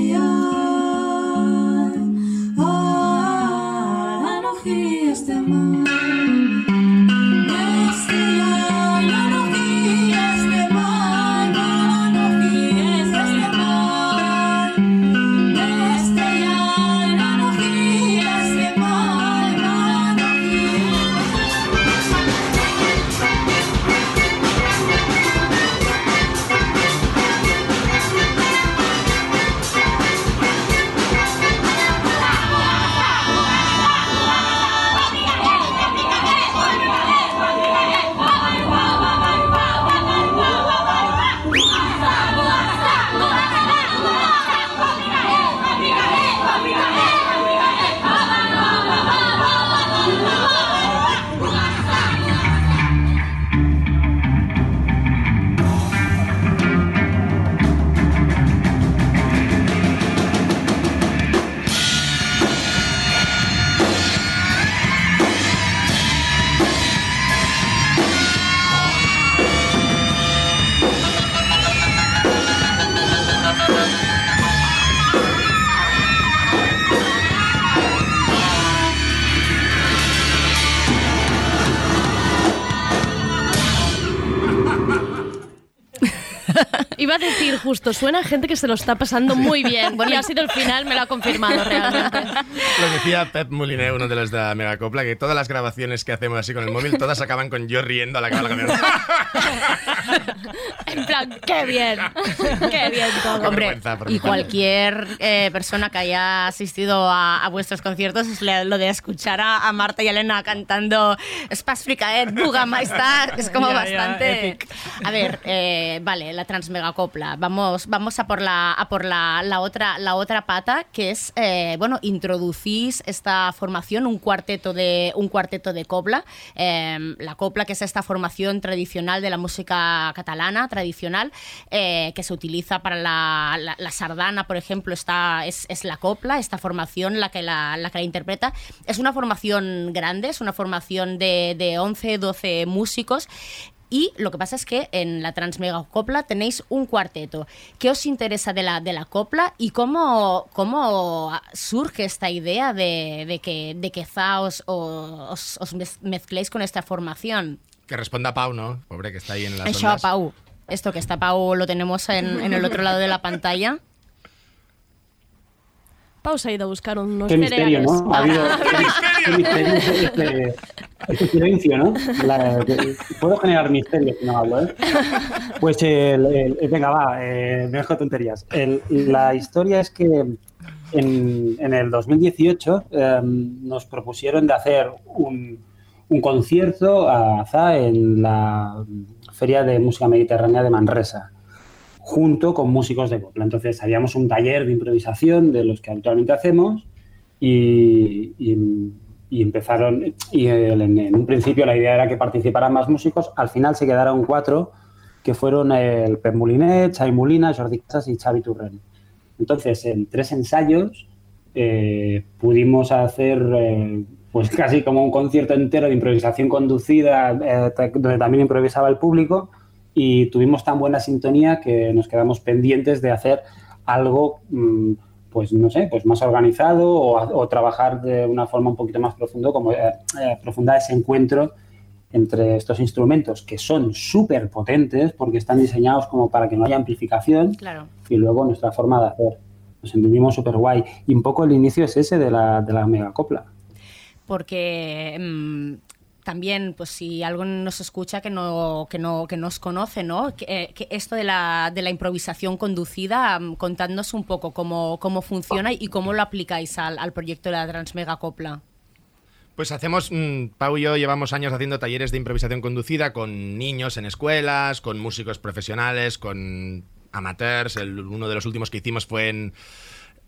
Speaker 2: Iba a decir justo, suena a gente que se lo está pasando muy bien. y ha sido el final, me lo ha confirmado realmente.
Speaker 15: Lo decía Pep Moulinet, uno de los de la Megacopla, que todas las grabaciones que hacemos así con el móvil, todas acaban con yo riendo a la cámara.
Speaker 2: En plan, qué bien. Qué bien todo.
Speaker 13: Hombre, y cualquier eh, persona que haya asistido a, a vuestros conciertos es lo de escuchar a, a Marta y Elena cantando Spas Fricaet, Buga Maestar, es como
Speaker 16: Ya,
Speaker 13: bastante... a ver, eh, vale, la transmegacopla. Vamos, vamos a por la, a por la, la otra, la otra pata, que es, eh, bueno, introducís esta formación, un cuarteto de, un cuarteto de copla. Eh, la copla, que es esta formación tradicional de la música catalana, tradicional, eh, que se utiliza para la, la- la sardana, por ejemplo, está, es, es la copla, esta formación la que la, la que la interpreta. Es una formación grande, es una formación de, de 11, 12 músicos. Y lo que pasa es que en la Transmega Copla tenéis un cuarteto. ¿Qué os interesa de la, de la copla y cómo, cómo surge esta idea de, de que, de que za os, os, os mez- mezcléis con esta formación?
Speaker 15: Que responda Pau, ¿no? Pobre que está ahí en las
Speaker 13: Això a. Pau. Esto que está Pau lo tenemos en, en el otro lado de la pantalla.
Speaker 2: Pau se ha ido a buscar unos
Speaker 14: Qué misterio,
Speaker 2: cereales.
Speaker 14: ¿no? Ha habido qué misterio este silencio, ¿no? Puedo generar misterio si no hablo, ¿eh? Pues el- venga, va, eh, me dejo tonterías. El- la historia es que en, en el 2018 eh, nos propusieron de hacer un, concierto a Azá en la Feria de Música Mediterránea de Manresa, junto con músicos de copla. Entonces, haríamos un taller de improvisación de los que habitualmente hacemos y- y empezaron, y en, un principio la idea era que participaran más músicos, al final se quedaron cuatro, que fueron el Pep Molinet, Xavi Molina, Jordi Casas y Xavi Turren. Entonces, en tres ensayos eh, pudimos hacer eh, pues casi como un concierto entero de improvisación conducida, eh, donde también improvisaba el público, y tuvimos tan buena sintonía que nos quedamos pendientes de hacer algo, mm, pues no sé, pues más organizado o, a- o trabajar de una forma un poquito más profundo, como eh, eh, profunda ese encuentro entre estos instrumentos que son súper potentes porque están diseñados como para que no haya amplificación
Speaker 13: Claro.
Speaker 14: y luego nuestra forma de hacer. Nos entendimos súper guay. Y un poco el inicio es ese de la, de la megacopla.
Speaker 13: porque mm, también, pues si alguien nos escucha que no, que no, que nos conoce, ¿no? Eh, esto de la, de la improvisación conducida, mm, contadnos un poco cómo, cómo funciona y cómo lo aplicáis al, al proyecto de la Transmega Copla.
Speaker 15: Pues hacemos, mm, Pau y yo llevamos años haciendo talleres de improvisación conducida con niños en escuelas, con músicos profesionales, con amateurs. El- uno de los últimos que hicimos fue en,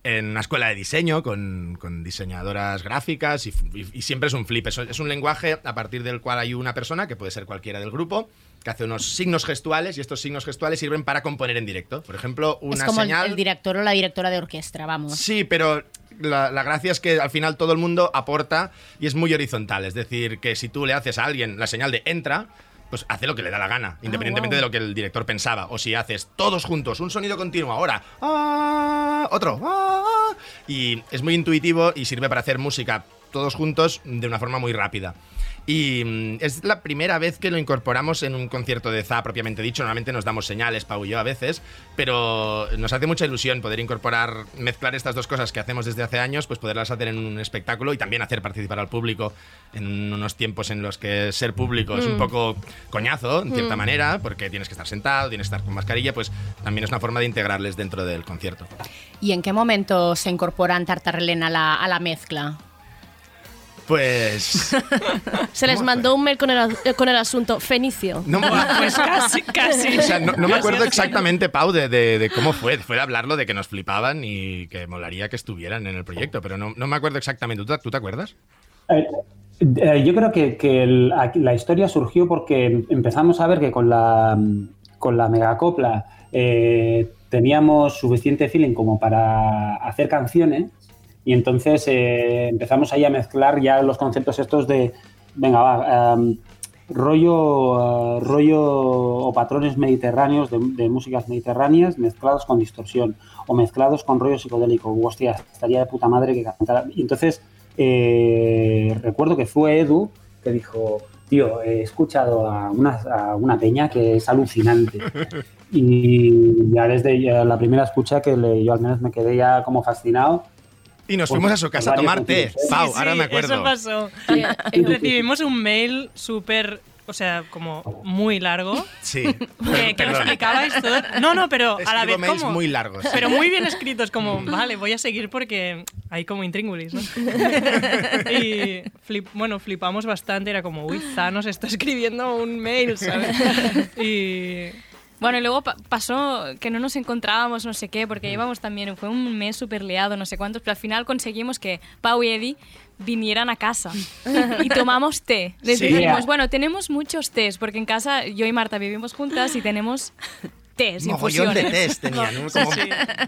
Speaker 15: en una escuela de diseño con, con diseñadoras gráficas y, y- y siempre es un flip. Es, es un lenguaje a partir del cual hay una persona, que puede ser cualquiera del grupo, que hace unos signos gestuales y estos signos gestuales sirven para componer en directo. Por ejemplo, una
Speaker 13: es como el-
Speaker 15: señal...
Speaker 13: el, director o la directora de orquesta, vamos.
Speaker 15: Sí, pero la, la gracia es que al final todo el mundo aporta y es muy horizontal. Es decir, que si tú le haces a alguien la señal de entra, pues hace lo que le da la gana, independientemente
Speaker 13: wow.
Speaker 15: de lo que el director pensaba. O si haces todos juntos un sonido continuo ahora, ah, otro, ah, y es muy intuitivo y sirve para hacer música todos juntos de una forma muy rápida. Y mm, es la primera vez que lo incorporamos en un concierto de ZA propiamente dicho. Normalmente nos damos señales, Pau y yo a veces, pero nos hace mucha ilusión poder incorporar, mezclar estas dos cosas que hacemos desde hace años, pues poderlas hacer en un espectáculo y también hacer participar al público en unos tiempos en los que ser público es un
Speaker 13: Mm.
Speaker 15: poco coñazo, en cierta
Speaker 13: Mm.
Speaker 15: manera, porque tienes que estar sentado, tienes que estar con mascarilla, pues también es una forma de integrarles dentro del concierto.
Speaker 13: ¿Y en qué momento se incorporan Tartarrelén a la, a la mezcla?
Speaker 15: Pues...
Speaker 2: Se les mandó un mail con el, eh, con el asunto Fenicio.
Speaker 15: No,
Speaker 2: pues casi, casi.
Speaker 15: O sea, no, no me acuerdo exactamente, Pau, de, de- de cómo fue. Fue de hablarlo, de que nos flipaban y que molaría que estuvieran en el proyecto, pero no, no me acuerdo exactamente. ¿Tú, te- tú te acuerdas?
Speaker 14: Eh, eh, yo creo que, que el- la historia surgió porque empezamos a ver que con la, con la megacopla eh, teníamos suficiente feeling como para hacer canciones y entonces eh, empezamos ahí a mezclar ya los conceptos estos de, venga, va, em, rollo, eh, rollo o patrones mediterráneos de, de músicas mediterráneas mezclados con distorsión o mezclados con rollo psicodélico. Hostia, estaría de puta madre que cantara. Y entonces eh, recuerdo que fue Edu que dijo, tío, he escuchado a una, a una peña que es alucinante. Y ya desde la primera escucha que le- yo al menos me quedé ya como fascinado.
Speaker 15: Y nos fuimos a su casa a tomar té. Pau,
Speaker 16: Sí,
Speaker 15: ahora me acuerdo.
Speaker 16: Eso pasó.
Speaker 14: Sí,
Speaker 16: Eh. Recibimos un mail súper, o sea, como muy largo.
Speaker 15: Sí.
Speaker 16: Que, que nos
Speaker 15: Perdón.
Speaker 16: explicabais todo. No, no, pero a la vez
Speaker 15: mails
Speaker 16: como.
Speaker 15: muy largos, sí.
Speaker 16: Pero muy bien escritos, como, vale, voy a seguir porque hay como intríngulis, ¿no? y flip- bueno, flipamos bastante, era como, uy, Thanos está escribiendo un mail, ¿sabes? Y.
Speaker 17: Bueno, y luego pa- pasó que no nos encontrábamos, no sé qué, porque íbamos también, fue un mes súper liado, no sé cuántos, pero al final conseguimos que Pau y Eddie vinieran a casa y tomamos té. Les
Speaker 15: Sí.
Speaker 17: dijimos, bueno, tenemos muchos tés, porque en casa yo y Marta vivimos juntas y tenemos tés,
Speaker 15: Mogollón de test tenían, ¿no? como
Speaker 17: Sí.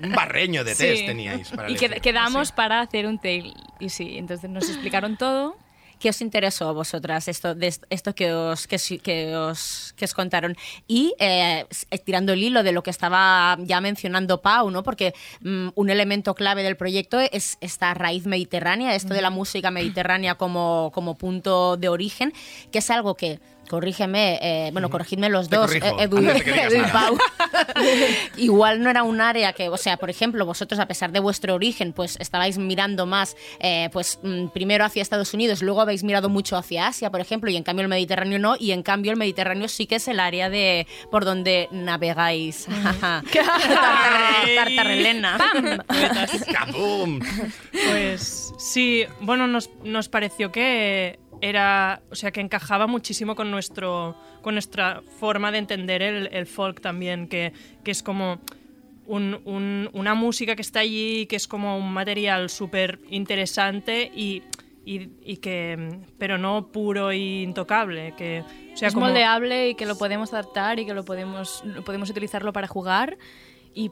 Speaker 15: un barreño de
Speaker 17: Sí.
Speaker 15: test teníais. Para
Speaker 17: y qued- quedamos para hacer un té. Y sí, entonces nos explicaron todo.
Speaker 13: ¿Qué os interesó a vosotras esto, de esto que os, que, os, que os contaron? Y eh, tirando el hilo de lo que estaba ya mencionando Pau, ¿no? Porque mm, un elemento clave del proyecto es esta raíz mediterránea, esto de la música mediterránea como, como punto de origen, que es algo que, corrígeme, eh, bueno, corregidme los
Speaker 15: Te
Speaker 13: dos,
Speaker 15: corrijo,
Speaker 13: eh, Edu, y. Pau. Igual no era un área que, o sea, por ejemplo, vosotros a pesar de vuestro origen, pues estabais mirando más, eh, pues mm, primero hacia Estados Unidos, luego habéis mirado mucho hacia Asia, por ejemplo, y en cambio el Mediterráneo no, y en cambio el Mediterráneo sí que es el área de por donde navegáis. Tartar- Tartarelena.
Speaker 15: ¡Kabum!
Speaker 16: Pues sí, bueno, nos, nos pareció que era, o sea, que encajaba muchísimo con nuestro, con nuestra forma de entender el, el folk también, que, que es como un- un- una música que está allí, que es como un material súper interesante y, y- y que, pero no puro e intocable, que, o sea,
Speaker 17: es
Speaker 16: como-
Speaker 17: moldeable y que lo podemos adaptar y que lo podemos, podemos utilizarlo para jugar y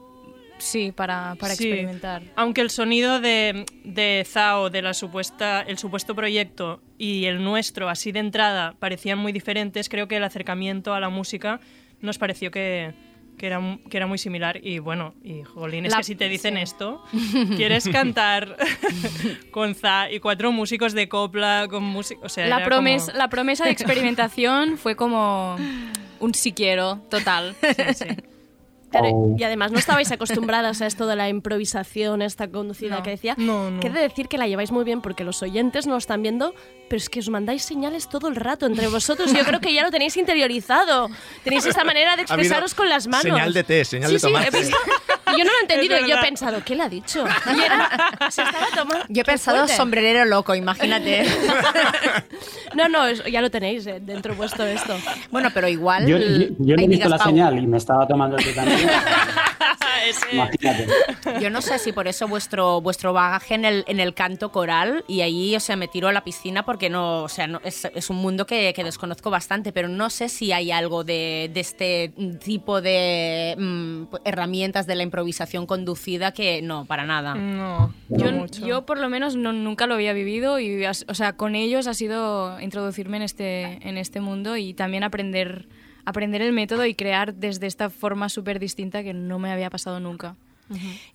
Speaker 17: sí, para, para
Speaker 16: Sí.
Speaker 17: experimentar.
Speaker 16: Aunque el sonido de, de Zao, de la supuesta, el supuesto proyecto y el nuestro, así de entrada, parecían muy diferentes, creo que el acercamiento a la música nos pareció que, que, era, que era muy similar. Y bueno, y jolín, es
Speaker 17: La-
Speaker 16: que si te dicen
Speaker 17: sí.
Speaker 16: esto, quieres cantar con Za y cuatro músicos de copla, con música. O sea,
Speaker 17: La, promesa,
Speaker 16: como-
Speaker 17: la promesa de experimentación fue como un si quiero total.
Speaker 2: Claro,
Speaker 14: Oh.
Speaker 2: Y además no estabais acostumbradas a esto de la improvisación, esta conducida
Speaker 16: No.
Speaker 2: que decía.
Speaker 16: No, no.
Speaker 2: Que he de decir que la lleváis muy bien porque los oyentes no lo están viendo, pero es que os mandáis señales todo el rato entre vosotros. Yo creo que ya lo tenéis interiorizado. Tenéis esta manera de expresaros con las manos.
Speaker 15: señal de té, señal
Speaker 2: Sí,
Speaker 15: de
Speaker 2: sí,
Speaker 15: tomate.
Speaker 2: he visto- y yo no lo he entendido. Y yo he pensado, ¿qué le ha dicho? Y era, se estaba tomando.
Speaker 13: Yo he pensado
Speaker 2: fuerte.
Speaker 13: sombrerero loco, imagínate.
Speaker 2: No, no, es- ya lo tenéis eh, dentro vuestro esto.
Speaker 13: bueno, pero igual.
Speaker 14: Yo, yo- yo no
Speaker 13: Ay,
Speaker 14: he visto
Speaker 13: digas,
Speaker 14: la
Speaker 13: Pau.
Speaker 14: señal y me estaba tomando el té también. Imagínate.
Speaker 13: Yo no sé si por eso vuestro, vuestro bagaje en el, en el canto coral y ahí, o sea, me tiro a la piscina porque no, o sea, no, es, es un mundo que, que desconozco bastante, pero no sé si hay algo de, de este tipo de mm, herramientas de la improvisación conducida que no, para nada.
Speaker 16: No,
Speaker 17: Yo,
Speaker 16: mucho.
Speaker 17: yo por lo menos no- nunca lo había vivido y o sea, con ellos ha sido introducirme en este, en este mundo y también aprender, aprender el método y crear desde esta forma súper distinta que no me había pasado nunca.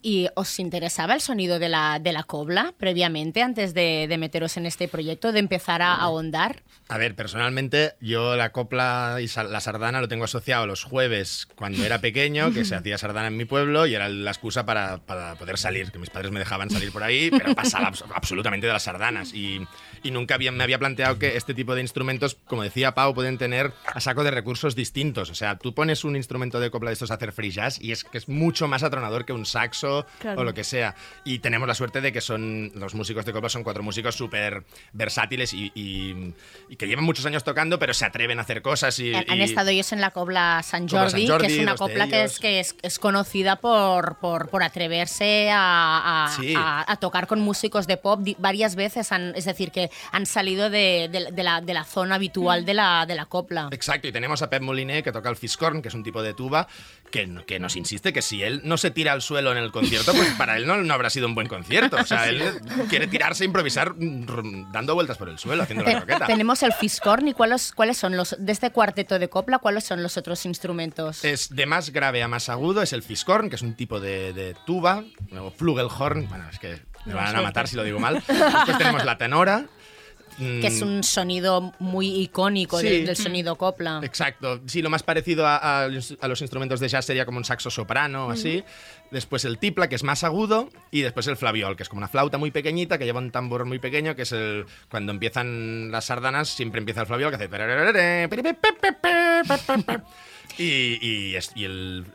Speaker 13: ¿Y os interesaba el sonido de la, de la cobla previamente, antes de, de meteros en este proyecto, de empezar a ahondar?
Speaker 15: A ver, personalmente yo la copla y la sardana lo tengo asociado los jueves cuando era pequeño, que se hacía sardana en mi pueblo y era la excusa para, para poder salir, que mis padres me dejaban salir por ahí, pero pasaba abs- absolutamente de las sardanas. Y, y nunca había, me había planteado que este tipo de instrumentos, como decía Pau, pueden tener a saco de recursos distintos. O sea, tú pones un instrumento de copla de estos a hacer free jazz y es que es mucho más atronador que un saxo
Speaker 2: Claro.
Speaker 15: o lo que sea. Y tenemos la suerte de que son los músicos de copla son cuatro músicos súper versátiles y, y- y que llevan muchos años tocando, pero se atreven a hacer cosas y,
Speaker 13: Han
Speaker 15: y-
Speaker 13: estado ellos en la cobla San Jordi, que es una copla que, es, que es, es conocida por, por, por atreverse a, a-
Speaker 15: Sí.
Speaker 13: a- a tocar con músicos de pop varias veces. han- es decir, que han salido de, de- de la, de la zona habitual de la, de la copla.
Speaker 15: Exacto, y tenemos a Pep Moliné que toca el fiscorn, que es un tipo de tuba, que, que nos insiste que si él no se tira al suelo en el concierto, pues para él no, no habrá sido un buen concierto. O sea, él quiere tirarse e improvisar mm, dando vueltas por el suelo, haciendo la croqueta.
Speaker 13: tenemos el fiscorn y cuáles, cuáles son los de este cuarteto de copla, cuáles son los otros instrumentos.
Speaker 15: Es de más grave a más agudo, es el fiscorn, que es un tipo de, de tuba, o flugelhorn, bueno, es que me van a matar si lo digo mal. Después tenemos la tenora.
Speaker 13: Que es
Speaker 15: mm,
Speaker 13: un sonido muy icónico
Speaker 15: Sí.
Speaker 13: del, del sonido copla.
Speaker 15: Exacto. Sí, lo más parecido a, a los- a los instrumentos de jazz sería como un saxo soprano o así. Después el tipla, que es más agudo. Y después el flaviol, que es como una flauta muy pequeñita que lleva un tambor muy pequeño, que es el. Cuando empiezan las sardanas, siempre empieza el flaviol que hace. Y, y, es- y el,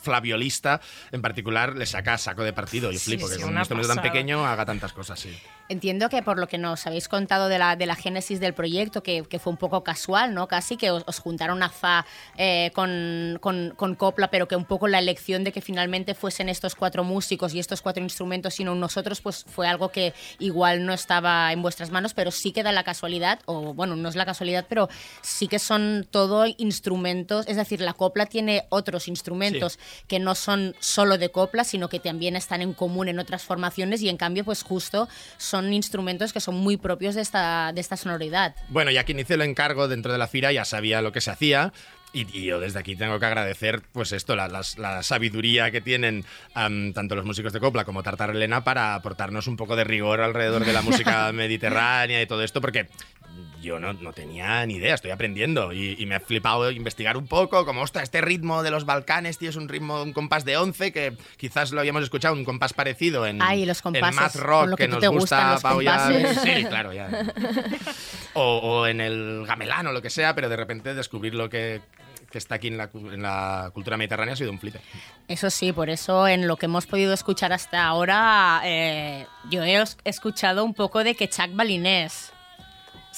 Speaker 15: flaviolista en particular le saca saco de partido. Yo flipo
Speaker 13: sí,
Speaker 15: que con un instrumento tan pequeño haga tantas cosas, sí.
Speaker 13: Entiendo que por lo que nos habéis contado de la, de la génesis del proyecto, que, que fue un poco casual, ¿no? Casi que os, os juntaron a Fa eh, con, con- con Copla, pero que un poco la elección de que finalmente fuesen estos cuatro músicos y estos cuatro instrumentos, sino nosotros, pues fue algo que igual no estaba en vuestras manos, pero sí que da la casualidad, o bueno, no es la casualidad, pero sí que son todo instrumentos, es decir, la Copla tiene otros instrumentos que no son solo de copla, sino que también están en común en otras formaciones y en cambio, pues justo son instrumentos que son muy propios de esta, de esta sonoridad.
Speaker 15: Bueno, ya que inicié el encargo dentro de la FIRA ya sabía lo que se hacía. Y, y yo desde aquí tengo que agradecer, pues esto, la, la sabiduría que tienen tanto los músicos de copla como Tartar Elena para aportarnos un poco de rigor alrededor de la música mediterránea y todo esto, porque yo no, no tenía ni idea, estoy aprendiendo y, y me ha flipado investigar un poco, como, ostras, este ritmo de los Balcanes, tío, es un ritmo, un compás de 11, que quizás lo habíamos escuchado, un compás parecido en,
Speaker 13: Ay, los
Speaker 15: en
Speaker 13: compases, con
Speaker 15: rock
Speaker 13: lo que
Speaker 15: que nos gusta, Pau, ya-. Sí, claro, ya. O, o en el gamelán o lo que sea, pero de repente descubrir lo que, que está aquí en la, en la cultura mediterránea ha sido un flipe.
Speaker 13: Eso sí, por eso en lo que hemos podido escuchar hasta ahora, eh, yo he escuchado un poco de Quechac balinés.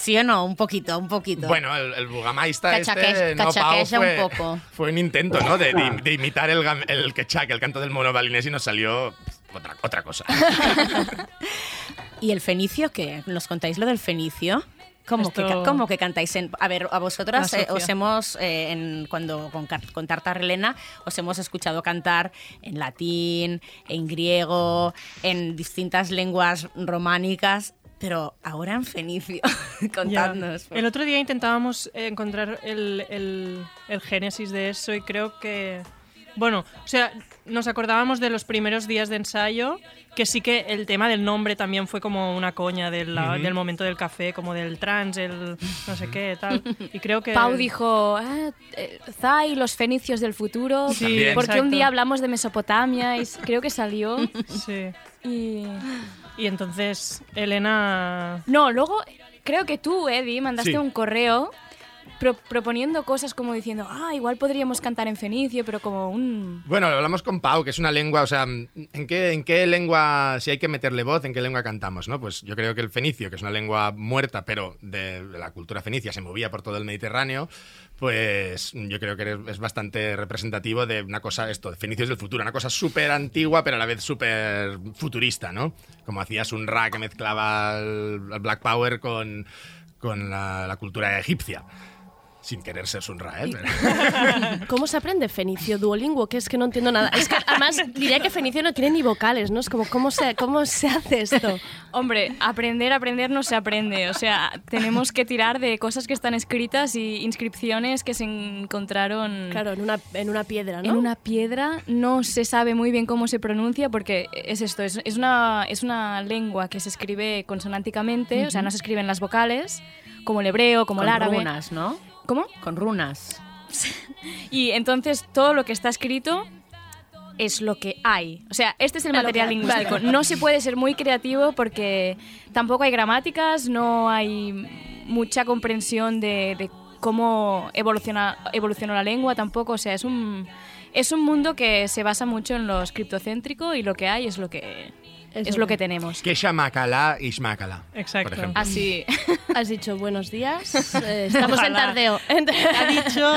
Speaker 13: ¿Sí o no? Un poquito, un poquito.
Speaker 15: Bueno, el, el Bugamaista
Speaker 13: Cachaque-
Speaker 15: este, no, Pau, fue,
Speaker 13: un poco.
Speaker 15: fue un intento, ¿no? De, de- de imitar el, el quechak, el canto del mono balinés y nos salió otra, otra cosa.
Speaker 13: ¿Y el fenicio qué? ¿Nos contáis lo del fenicio? ¿Cómo, que,
Speaker 16: Esto-
Speaker 13: cómo que cantáis en.? A ver, a vosotras eh, os hemos, eh, en, cuando con, con Tartar Elena, os hemos escuchado cantar en latín, en griego, en distintas lenguas románicas, pero ahora en fenicio. Contadnos.
Speaker 16: El otro día intentábamos encontrar el, el, el génesis de eso y creo que... Bueno, o sea, nos acordábamos de los primeros días de ensayo, que sí que el tema del nombre también fue como una coña del, la-
Speaker 17: Ujú.
Speaker 16: del momento del café, como del trans, el no sé qué, tal. Y creo que...
Speaker 17: Pau dijo, ah, eh, Zai, los fenicios del futuro,
Speaker 16: Sí, También.
Speaker 17: porque un
Speaker 16: exacto.
Speaker 17: día hablamos de Mesopotamia y creo que salió.
Speaker 16: Sí.
Speaker 17: Y...
Speaker 16: Y entonces Elena...
Speaker 17: No, luego creo que tú, Eddie, mandaste
Speaker 15: Sí.
Speaker 17: un correo pro- proponiendo cosas como diciendo, ah, igual podríamos cantar en fenicio, pero como un...
Speaker 15: Bueno, lo hablamos con Pau, que es una lengua, o sea, ¿en qué, ¿en qué lengua, si hay que meterle voz, en qué lengua cantamos, no? Pues yo creo que el fenicio, que es una lengua muerta, pero de la cultura fenicia, se movía por todo el Mediterráneo, pues yo creo que es bastante representativo de una cosa, esto, de fenicios del futuro, una cosa súper antigua, pero a la vez súper futurista, ¿no? Como hacías un ra que mezclaba el, el Black Power con, con la, la cultura egipcia. Sin querer ser Sunra, ¿eh?
Speaker 2: ¿Cómo se aprende fenicio? Duolingo, que es que no entiendo nada. Es que además diría que fenicio no tiene ni vocales, ¿no? Es como, ¿cómo se, cómo se hace esto?
Speaker 17: Hombre, aprender, aprender no se aprende. O sea, tenemos que tirar de cosas que están escritas y inscripciones que se encontraron...
Speaker 2: Claro, en una, en una piedra, ¿no?
Speaker 17: En una piedra no se sabe muy bien cómo se pronuncia porque es esto, es, es una, es una lengua que se escribe consonánticamente, o sea, no se escriben las vocales, como el hebreo, como
Speaker 13: Con
Speaker 17: el árabe.
Speaker 13: runas, ¿no?
Speaker 17: ¿Cómo?
Speaker 13: Con runas.
Speaker 17: Y entonces todo lo que está escrito es lo que hay. O sea, este es el material lingüístico.
Speaker 2: Vale.
Speaker 17: No se puede ser muy creativo porque tampoco hay gramáticas, no hay mucha comprensión de, de cómo evoluciona, evolucionó la lengua tampoco. O sea, es un, es un mundo que se basa mucho en lo criptocéntrico y lo que hay es lo que, es, lo que tenemos.
Speaker 15: Kesha Makala y Shmakala.
Speaker 16: Exacto.
Speaker 15: Por ejemplo.
Speaker 17: Así.
Speaker 2: Has dicho buenos días. eh, estamos en
Speaker 16: Ojalá.
Speaker 2: tardeo.
Speaker 16: Ha dicho...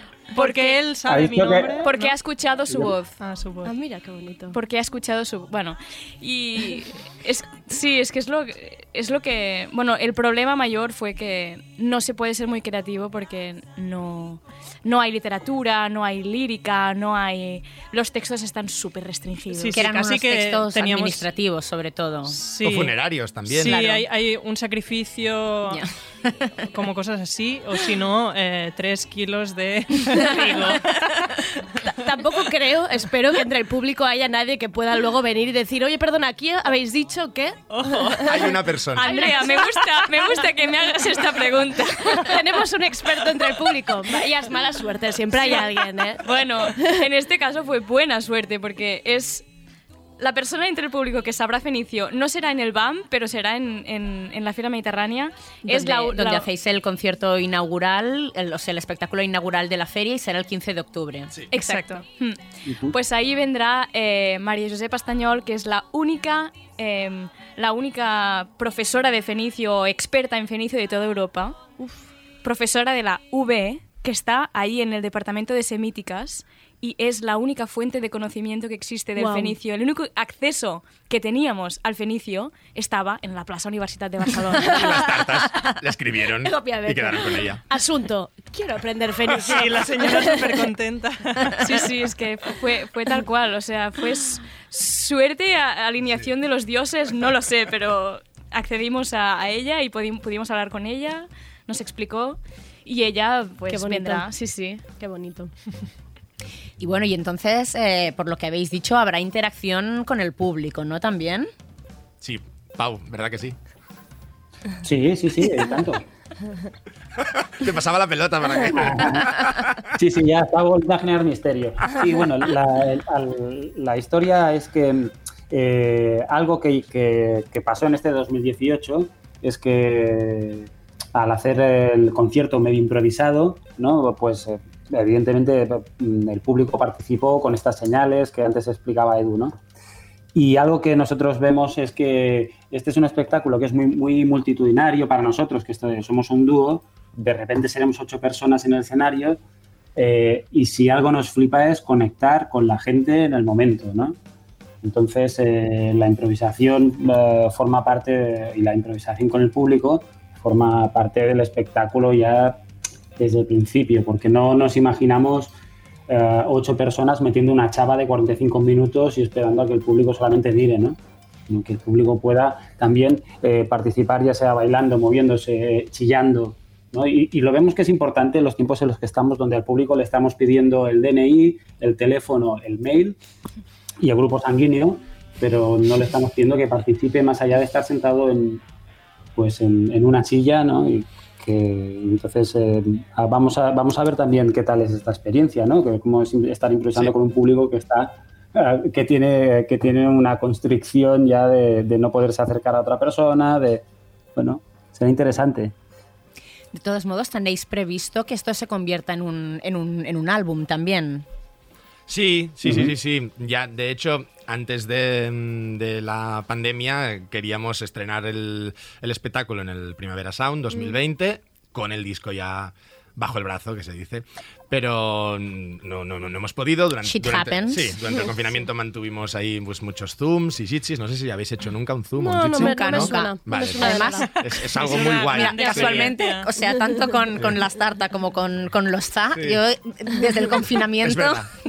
Speaker 16: Porque él sabe mi
Speaker 14: dicho que-
Speaker 16: nombre.
Speaker 17: Porque ha escuchado su voz.
Speaker 16: Ah, su voz.
Speaker 2: Ah, mira qué bonito.
Speaker 17: Porque ha escuchado su. Bueno, y. Es, sí, es que es lo, es lo que. Bueno, el problema mayor fue que no se puede ser muy creativo porque no, no hay literatura, no hay lírica, no hay. Los textos están súper restringidos.
Speaker 16: Sí,
Speaker 13: que eran
Speaker 16: casi
Speaker 13: unos
Speaker 16: que
Speaker 13: textos
Speaker 16: teníamos-
Speaker 13: administrativos, sobre todo.
Speaker 16: Sí.
Speaker 15: O funerarios también.
Speaker 16: Sí,
Speaker 13: Claro.
Speaker 16: hay, hay un sacrificio, como cosas así, o si no, eh, tres kilos de
Speaker 2: Tampoco creo, espero que entre el público haya nadie que pueda luego venir y decir, oye, perdona, aquí habéis dicho que...
Speaker 15: Hay una persona.
Speaker 17: Andrea, me gusta, me gusta que me hagas esta pregunta.
Speaker 2: Tenemos un experto entre el público. Vaya, es mala suerte, siempre hay alguien, ¿eh?
Speaker 17: Bueno, en este caso fue buena suerte porque es la persona entre el público que sabrá fenicio no será en el BAM, pero será en, en- en la Fiera Mediterránea. es
Speaker 13: donde,
Speaker 17: la,
Speaker 13: donde
Speaker 17: la-
Speaker 13: hacéis el concierto inaugural, el, o sea, el espectáculo inaugural de la feria y será el 15 de octubre.
Speaker 17: Exacto. Hmm. Pues ahí vendrá eh, María José Pastañol, que es la única, eh, la única profesora de fenicio, experta en fenicio de toda Europa. Profesora de la UB, que está ahí en el departamento de semíticas y es la única fuente de conocimiento que existe del
Speaker 2: Guau.
Speaker 17: fenicio. El único acceso que teníamos al fenicio estaba en la Plaza Universitat de Barcelona.
Speaker 15: Y las tartas la escribieron y quedaron con ella.
Speaker 2: Asunto, quiero aprender fenicio.
Speaker 16: Sí, la señora súper contenta.
Speaker 17: Sí, sí, es que fue, fue tal cual. O sea, fue suerte, a- alineación de los dioses, no lo sé, pero accedimos a, a ella y pudi- pudimos hablar con ella, nos explicó y ella pues vendrá. Sí, sí.
Speaker 2: Qué bonito.
Speaker 13: Y bueno, y entonces, eh, por lo que habéis dicho, habrá interacción con el público, ¿no? También.
Speaker 15: Sí, Pau, ¿verdad que sí?
Speaker 14: Sí, sí, sí, tanto.
Speaker 15: Te pasaba la pelota para que.
Speaker 14: Sí, sí, ya está volviendo a generar misterio. Y bueno, la, la historia es que eh, algo que, que- que pasó en este 2018 es que al hacer el concierto medio improvisado, ¿no? Pues eh, evidentemente mm, el público participó con estas señales que antes explicaba Edu, ¿no? Y algo que nosotros vemos es que este es un espectáculo que es muy, muy multitudinario para nosotros, que somos un dúo, de repente seremos ocho personas en el escenario eh, y si algo nos flipa es conectar con la gente en el momento, ¿no? Entonces eh, la improvisación eh, forma parte, de- y la improvisación con el público forma parte del espectáculo ya desde el principio, porque no nos imaginamos eh, ocho personas metiendo una chava de 45 minutos y esperando a que el público solamente mire, ¿no? Sino que el público pueda también eh, participar, ya sea bailando, moviéndose, chillando. ¿no? Y, lo vemos que es importante en los tiempos en los que estamos, donde al público le estamos pidiendo el DNI, el teléfono, el mail y el grupo sanguíneo, pero no le estamos pidiendo que participe más allá de estar sentado en, pues en, en una silla, ¿no? Y que entonces eh, vamos, a, vamos a ver también qué tal es esta experiencia, ¿no? Que cómo es estar improvisando
Speaker 15: Sí.
Speaker 14: con un público que está ah, que tiene que tiene una constricción ya de, de no poderse acercar a otra persona, de bueno, será interesante.
Speaker 13: De todos modos, tenéis previsto que esto se convierta en un, en un, en un álbum también.
Speaker 15: Sí, sí, sí,
Speaker 14: Ujú.
Speaker 15: sí, sí. Ya, de hecho, antes de, mm, de la pandemia queríamos estrenar el, el espectáculo en el Primavera Sound 2020 con el disco ya bajo el brazo, que se dice. Pero no, no, no, no hemos podido. Durante,
Speaker 13: Shit
Speaker 15: durante-
Speaker 13: happens.
Speaker 15: Sí, durante el confinamiento mantuvimos ahí pues, muchos zooms y jitsis. No sé si habéis hecho nunca un zoom o un
Speaker 2: no
Speaker 15: jitsi.
Speaker 13: Nunca,
Speaker 2: no
Speaker 13: nunca.
Speaker 2: no
Speaker 15: Vale,
Speaker 2: de
Speaker 13: Además.
Speaker 15: Es, es algo muy guay.
Speaker 13: Mira,
Speaker 15: Sí.
Speaker 13: casualmente, o sea, tanto con, con las tartas como con, con los za,
Speaker 15: Sí.
Speaker 13: yo desde el confinamiento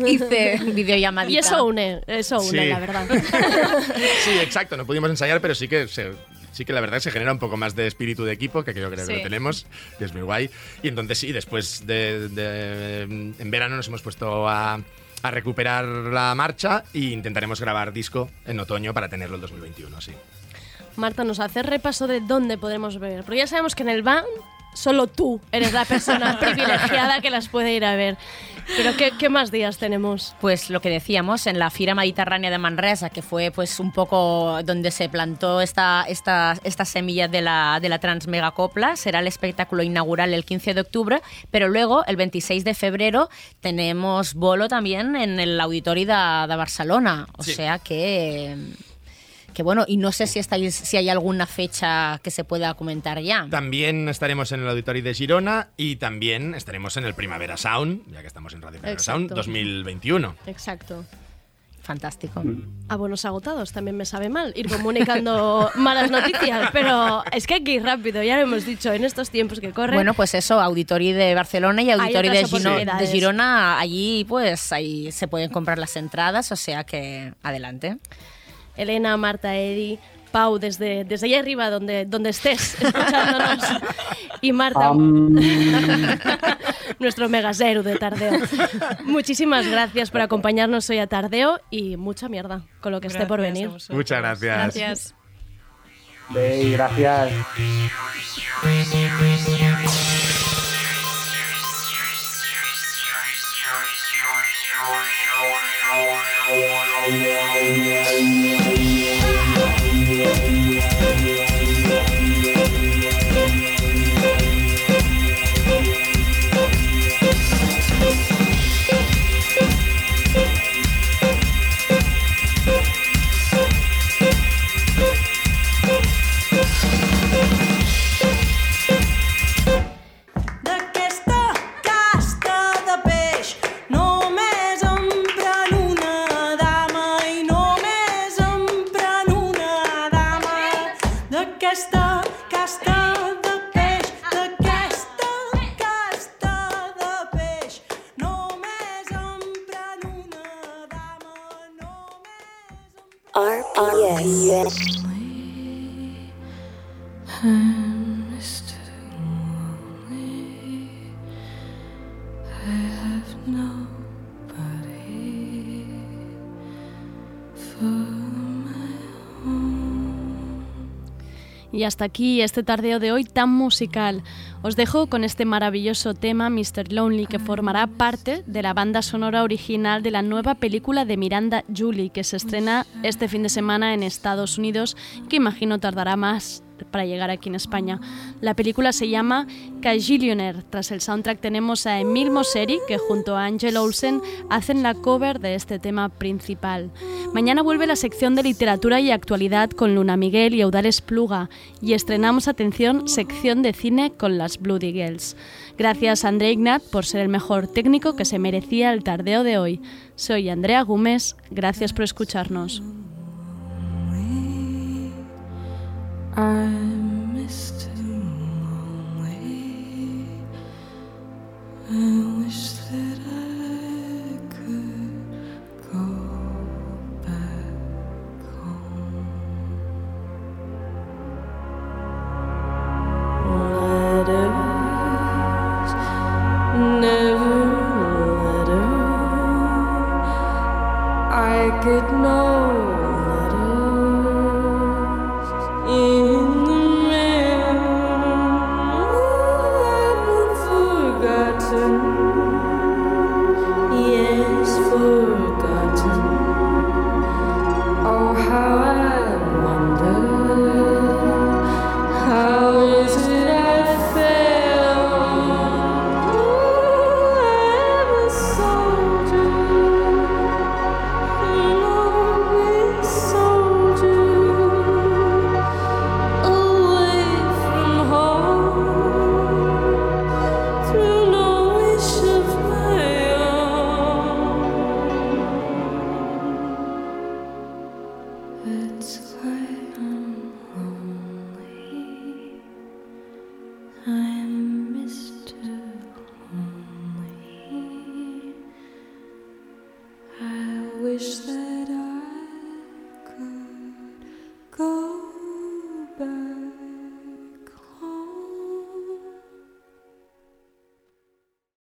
Speaker 13: hice videollamadita.
Speaker 2: Y eso une, eso une,
Speaker 15: Sí.
Speaker 2: la verdad.
Speaker 15: Sí, exacto, no pudimos ensayar, pero sí que se- sí que la verdad se genera un poco más de espíritu de equipo, que yo creo que
Speaker 17: Sí.
Speaker 15: lo tenemos, y es muy guay. Y entonces sí, después de, de- en verano nos hemos puesto a, a recuperar la marcha e intentaremos grabar disco en otoño para tenerlo el 2021, sí.
Speaker 2: Marta, nos hace repaso de dónde podremos ver. Porque ya sabemos que en el van solo tú eres la persona privilegiada que las puede ir a ver. Pero ¿qué, qué más días tenemos?
Speaker 13: Pues lo que decíamos, en la Fira Mediterránea de Manresa, que fue pues un poco donde se plantó esta, esta, esta semilla de la, de la Transmegacopla, será el espectáculo inaugural el 15 de octubre, pero luego el 26 de febrero tenemos bolo también en el Auditori de, de Barcelona, o
Speaker 15: Sí.
Speaker 13: sea que... Que bueno, y no sé si, estáis, si hay alguna fecha que se pueda comentar ya.
Speaker 15: También estaremos en el Auditorio de Girona y también estaremos en el Primavera Sound, ya que estamos en Radio Primavera
Speaker 2: Exacto.
Speaker 15: Sound 2021.
Speaker 2: Exacto.
Speaker 13: Fantástico.
Speaker 2: A buenos agotados también me sabe mal ir comunicando malas noticias, pero es que aquí rápido, ya lo hemos dicho, en estos tiempos que corren.
Speaker 13: Bueno, pues eso, Auditori de Barcelona y Auditori de, de. Girona, allí pues ahí se pueden comprar las entradas, o sea que adelante.
Speaker 2: Elena, Marta, Edi, Pau, desde, desde allá arriba, donde, donde estés escuchándonos. Y Marta, nuestro mega cero de Tardeo. Muchísimas gracias por acompañarnos hoy a Tardeo y mucha mierda con lo que esté por venir.
Speaker 15: Muchas gracias.
Speaker 17: Gracias.
Speaker 14: Gracias.
Speaker 18: Yes.
Speaker 1: RPS.
Speaker 2: Y hasta aquí este tardeo de hoy tan musical. Os dejo con este maravilloso tema Mr. Lonely que formará parte de la banda sonora original de la nueva película de Miranda Julie que se estrena este fin de semana en Estados Unidos que imagino tardará más para llegar aquí en España. La película se llama Cajillionaire. Tras el soundtrack tenemos a Emil Mosseri que junto a Angel Olsen hacen la cover de este tema principal. Mañana vuelve la sección de literatura y actualidad con Luna Miguel y Eudales Pluga y estrenamos, atención, sección de cine con las Bloody Girls. Gracias a André Ignat por ser el mejor técnico que se merecía el tardeo de hoy. Soy Andrea Gómez, gracias por escucharnos.
Speaker 19: I'm